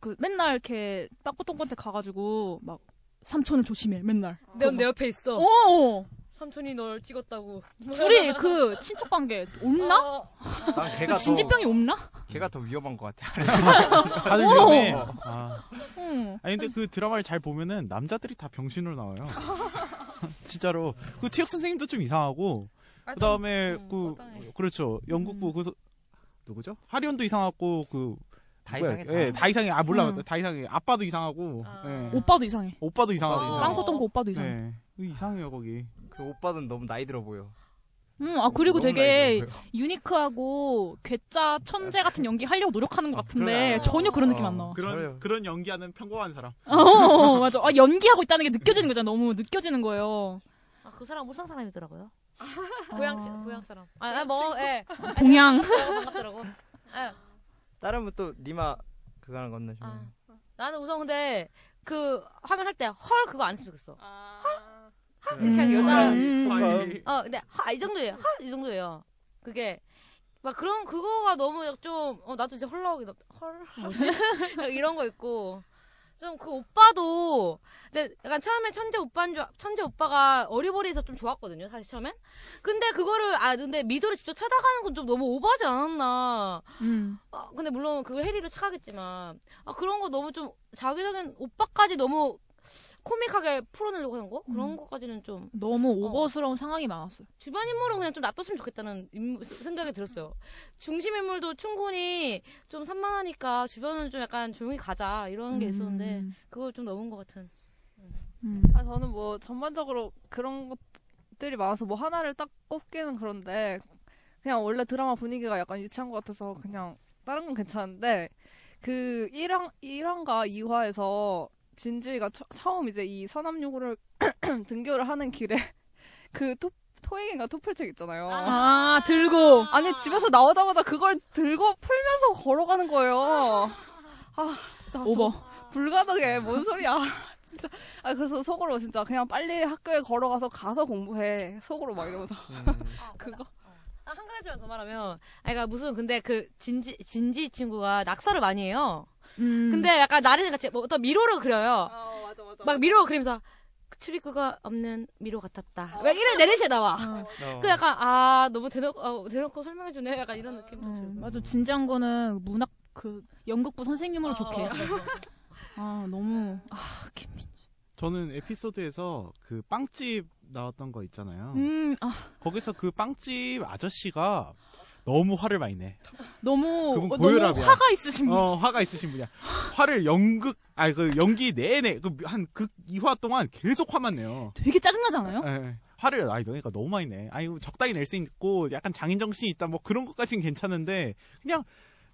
그, 맨날 이렇게 빠꾸똥꾸한테 가가지고, 막, 삼촌을 조심해, 맨날. 넌내 옆에 있어. 어! 삼촌이 널 찍었다고. 둘이 그, 친척 관계, 없나? 난 걔가 그 진지병이 더, 없나? 걔가 더 위험한 것 같아. <laughs> 다들 어. 위험해. 아. 응. 아니 근데 그 드라마를 잘 보면은 남자들이 다 병신으로 나와요. <laughs> 진짜로 그 티혁 선생님도 좀 이상하고 아, 그다음에 좀, 그 뻘빵해. 그렇죠 영국부 그 서- 누구죠? 하리온도 이상하고 그 다? 이상해, 다. 예, 다 이상해. 아 몰라, 응. 다 이상해. 아빠도 이상하고, 아. 예. 오빠도 이상해. 오빠도 이상하고. 어. 빵꾸똥꾸 오빠도 이상해. 네. 이상해요 거기. 그 오빠는 너무 나이 들어 보여. 응, 아, 그리고 되게. 유니크하고 괴짜 천재 같은 연기 하려고 노력하는 것 같은데, 그러네. 전혀 그런 느낌 어, 안 나와. 그런 그런 연기하는 평범한 사람. <laughs> 어, 맞아. 아, 연기하고 있다는 게 느껴지는 거잖아. 너무 느껴지는 거예요. 아, 그 사람 울산 사람이더라고요. <laughs> 고향 고향 사람. 아, 아, 뭐, 예. 동양. 반갑더라고. 예. 다른 분 또 니마 그거랑 건너죠. 아, 나는 우선 근데 그 화면 할 때 헐 그거 안 했으면 좋겠어. 헐? 헐? 이렇게 하는 여자. 음. 어, 근데 하, 이 정도예요. 헐? 이 정도예요. 그게 막 그런 그거가 너무 좀 어, 나도 이제 헐 나오기 헐 뭐지? <laughs> 이런 거 있고 좀 그 오빠도 근데 약간 처음에 천재 오빠인 줄 천재 오빠가 어리버리해서 좀 좋았거든요 사실 처음엔 근데 그거를 아 근데 미도를 직접 찾아가는 건 좀 너무 오버하지 않았나 음. 아, 근데 물론 그걸 해리로 착하겠지만 아 그런 거 너무 좀 자기적인 오빠까지 너무 코믹하게 풀어내려고 하는 거 그런 음. 것까지는 좀 너무 오버스러운 상황이 많았어요. 주변 인물은 그냥 좀 놔뒀으면 좋겠다는 인물- 생각이 들었어요. 중심 인물도 충분히 좀 산만하니까 주변은 좀 약간 조용히 가자 이런 게 있었는데 음. 그걸 좀 넘은 것 같은. 아, 저는 뭐 전반적으로 그런 것들이 많아서 뭐 하나를 딱 꼽기는 그런데 그냥 원래 드라마 분위기가 약간 유치한 것 같아서 그냥 다른 건 괜찮은데 그 1화, 1화인가 2화에서 진지가 처, 처음 이제 이 서남유구를 <clears throat> 등교를 하는 길에 <laughs> 그 토, 토익인가 토플책 있잖아요. 아, 들고. 아니, 집에서 나오자마자 그걸 들고 풀면서 걸어가는 거예요. 아, 진짜. 오버. 좀 불가능해. 뭔 소리야. <laughs> 진짜. 아, 그래서 속으로 진짜 그냥 빨리 학교에 걸어가서 가서 공부해. 속으로 막 이러면서. <laughs> 그거. 아, 한 가지만 더 말하면, 아, 그러니까 무슨 근데 그 진지 진지 친구가 낙서를 많이 해요. 음. 근데 약간 나린이 같이 뭐 어떤 미로를 그려요. 어, 맞아, 맞아. 막 미로 그리면서 출입구가 없는 미로 같았다. 막 이런 내리시에 나와. 어. <laughs> 그 약간 아 너무 대놓고 어, 대놓고 설명해 주네. 약간 이런 느낌. 음, 맞아. 진지한 거는 문학 그 연극부 선생님으로 어, 좋게. 어. <laughs> 아 너무 아 저는 에피소드에서 그 빵집 나왔던 거 있잖아요. 음, 아. 거기서 그 빵집 아저씨가 너무 화를 많이 내. 너무 어. 너무 화가 있으신 분. 어, 화가 있으신 분이야. 화를 연극, 아니, 그 연기 내내, 그 한극 2화 동안 계속 화만 내요. 되게 짜증나지 않아요? 예, 화를, 아니, 너니까 너무 많이 내. 아니, 적당히 낼 수 있고, 약간 장인 정신이 있다, 뭐 그런 것까지는 괜찮은데, 그냥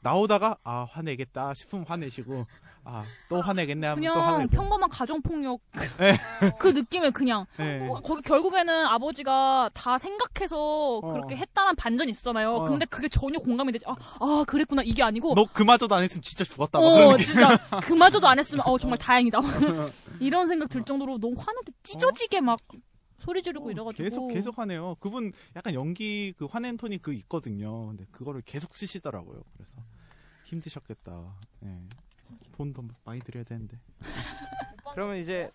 나오다가, 아, 화내겠다 싶으면 화내시고, 아, 또 화내겠네 하면 또 그냥 화내고. 평범한 가정폭력 예. <laughs> 그 느낌에 그냥 예. 어, 거기 결국에는 아버지가 다 생각해서 그렇게 했다는 반전이 있었잖아요. 어. 근데 그게 전혀 공감이 되지. 아, 아 그랬구나 이게 아니고. 너 그마저도 안 했으면 진짜 죽었다. 어. 진짜 그마저도 안 했으면 어 정말 <laughs> 다행이다. <laughs> 이런 생각 들 정도로 너무 화내는데 찢어지게 막 소리 지르고 이래가지고 계속 계속 화내요. 그분 약간 연기 그 화낸 톤이 그 있거든요. 근데 그거를 계속 쓰시더라고요. 그래서 힘드셨겠다. 예. 돈더 많이 드려야 되는데. <laughs> 그러면 이제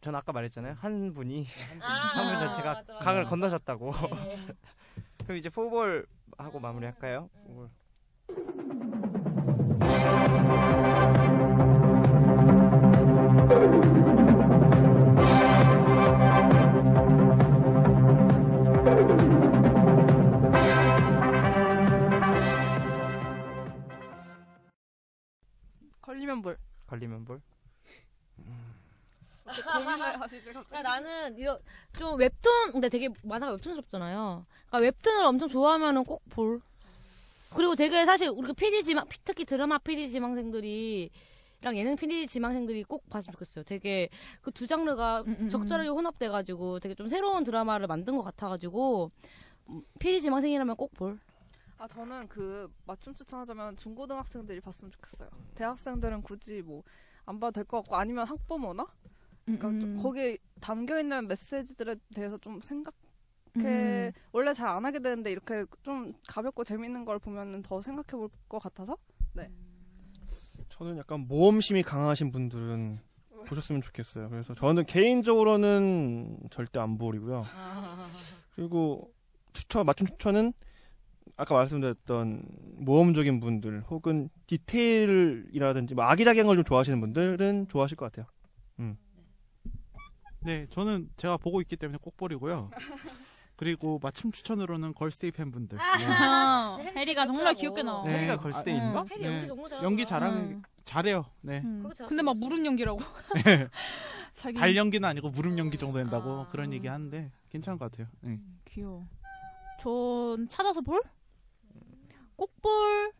전 아까 말했잖아요. 한 분이 <laughs> 아, 한분 자체가 맞아, 맞아. 강을 건너셨다고. 네. <laughs> 그럼 이제 포볼 하고 마무리할까요? 포볼. 걸리면 뭘? 걸리면 볼. 고민을 <laughs> 하시지 갑자기. 나는 이런 좀 웹툰 근데 되게 만화가 웹툰스럽잖아요. 그러니까 웹툰을 엄청 좋아하면은 꼭 볼. 그리고 되게 사실 우리가 PD 지망 특히 드라마 PD 지망생들이 랑 예능 PD 지망생들이 꼭 봤으면 좋겠어요. 되게 그 두 장르가 적절하게 혼합돼가지고 되게 좀 새로운 드라마를 만든 것 같아가지고 음, PD 지망생이라면 꼭 볼. 아 저는 그 맞춤 추천하자면 중고등학생들이 봤으면 좋겠어요. 대학생들은 굳이 뭐 안 봐도 될 것 같고 아니면 학부모나 그러니까 좀 음. 거기에 담겨 있는 메시지들에 대해서 좀 생각 해 음. 원래 잘 안 하게 되는데 이렇게 좀 가볍고 재밌는 걸 보면은 더 생각해 볼 것 같아서 네. 저는 약간 모험심이 강하신 분들은 보셨으면 좋겠어요. 그래서 저는 개인적으로는 절대 안 보리고요. 그리고 추천 맞춤 추천은 아까 말씀드렸던 모험적인 분들 혹은 디테일이라든지 뭐 아기자기한 걸 좀 좋아하시는 분들은 좋아하실 것 같아요. 음. 네, 저는 제가 보고 있기 때문에 꼭 보리고요. <laughs> 그리고 맞춤 추천으로는 걸스데이 팬분들. 아, 네. <laughs> 해리가 정말 귀엽게 나와. 네. 해리가 걸스데이인가? 응. 해리 연기 정말 잘하는 연기 거야. 잘하는 응. 잘해요. 네. 음. 근데 막 무릎 연기라고. 네. <laughs> 자기 발 연기는 아니고 무릎 연기 정도 된다고 그런 얘기 하는데 괜찮은 것 같아요. 네. 귀여워. 전 찾아서 볼? 꼭 볼.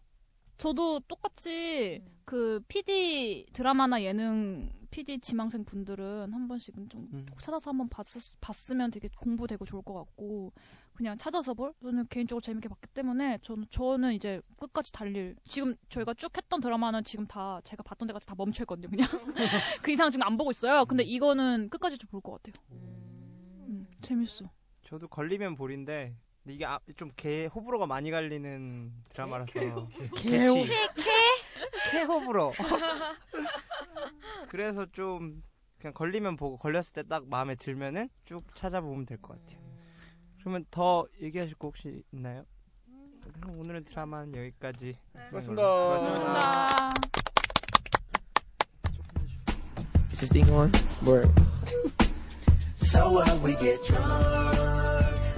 저도 똑같이 그 PD 드라마나 예능 PD 지망생 분들은 한 번씩은 좀 찾아서 한번 봤, 봤으면 되게 공부되고 좋을 것 같고 그냥 찾아서 볼? 저는 개인적으로 재밌게 봤기 때문에 저는 저는 이제 끝까지 달릴 지금 저희가 쭉 했던 드라마는 지금 다 제가 봤던 데가 다 멈춰 있거든요 그냥. <laughs> 그 이상 지금 안 보고 있어요. 근데 이거는 끝까지 좀 볼 것 같아요. 음, 재밌어. 저도 걸리면 볼인데 근데 이게 아, 좀개 호불호가 많이 갈리는 드라마라서 개호. 개치. 캐? 캐호불어. 그래서 좀 그냥 걸리면 보고 걸렸을 때 딱 마음에 들면은 쭉 찾아보면 될 것 같아요. 그러면 더 얘기하실 거 혹시 있나요? 그럼 오늘의 드라마는 여기까지. 수고하셨습니다. 수고하셨습니다. Is this thing on? Word. So what we get drunk,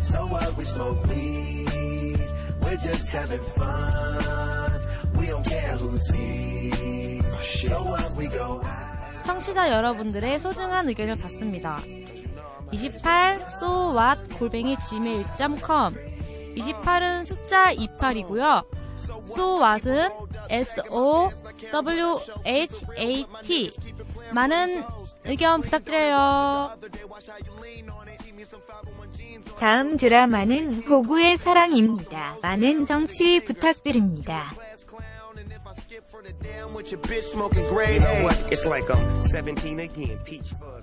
so what we smoke weed, we're just having fun, we don't care who sees, so what we go 청취자 여러분들의 소중한 의견을 받습니다. 28 so what 골뱅이 gmail.com 28은 숫자 28이고요. so what은 s o w h a t 많은 의견 부탁드려요. 다음 드라마는 호구의 사랑입니다. 많은 정치 부탁드립니다. It's like I'm 17 again. Peach fuzz.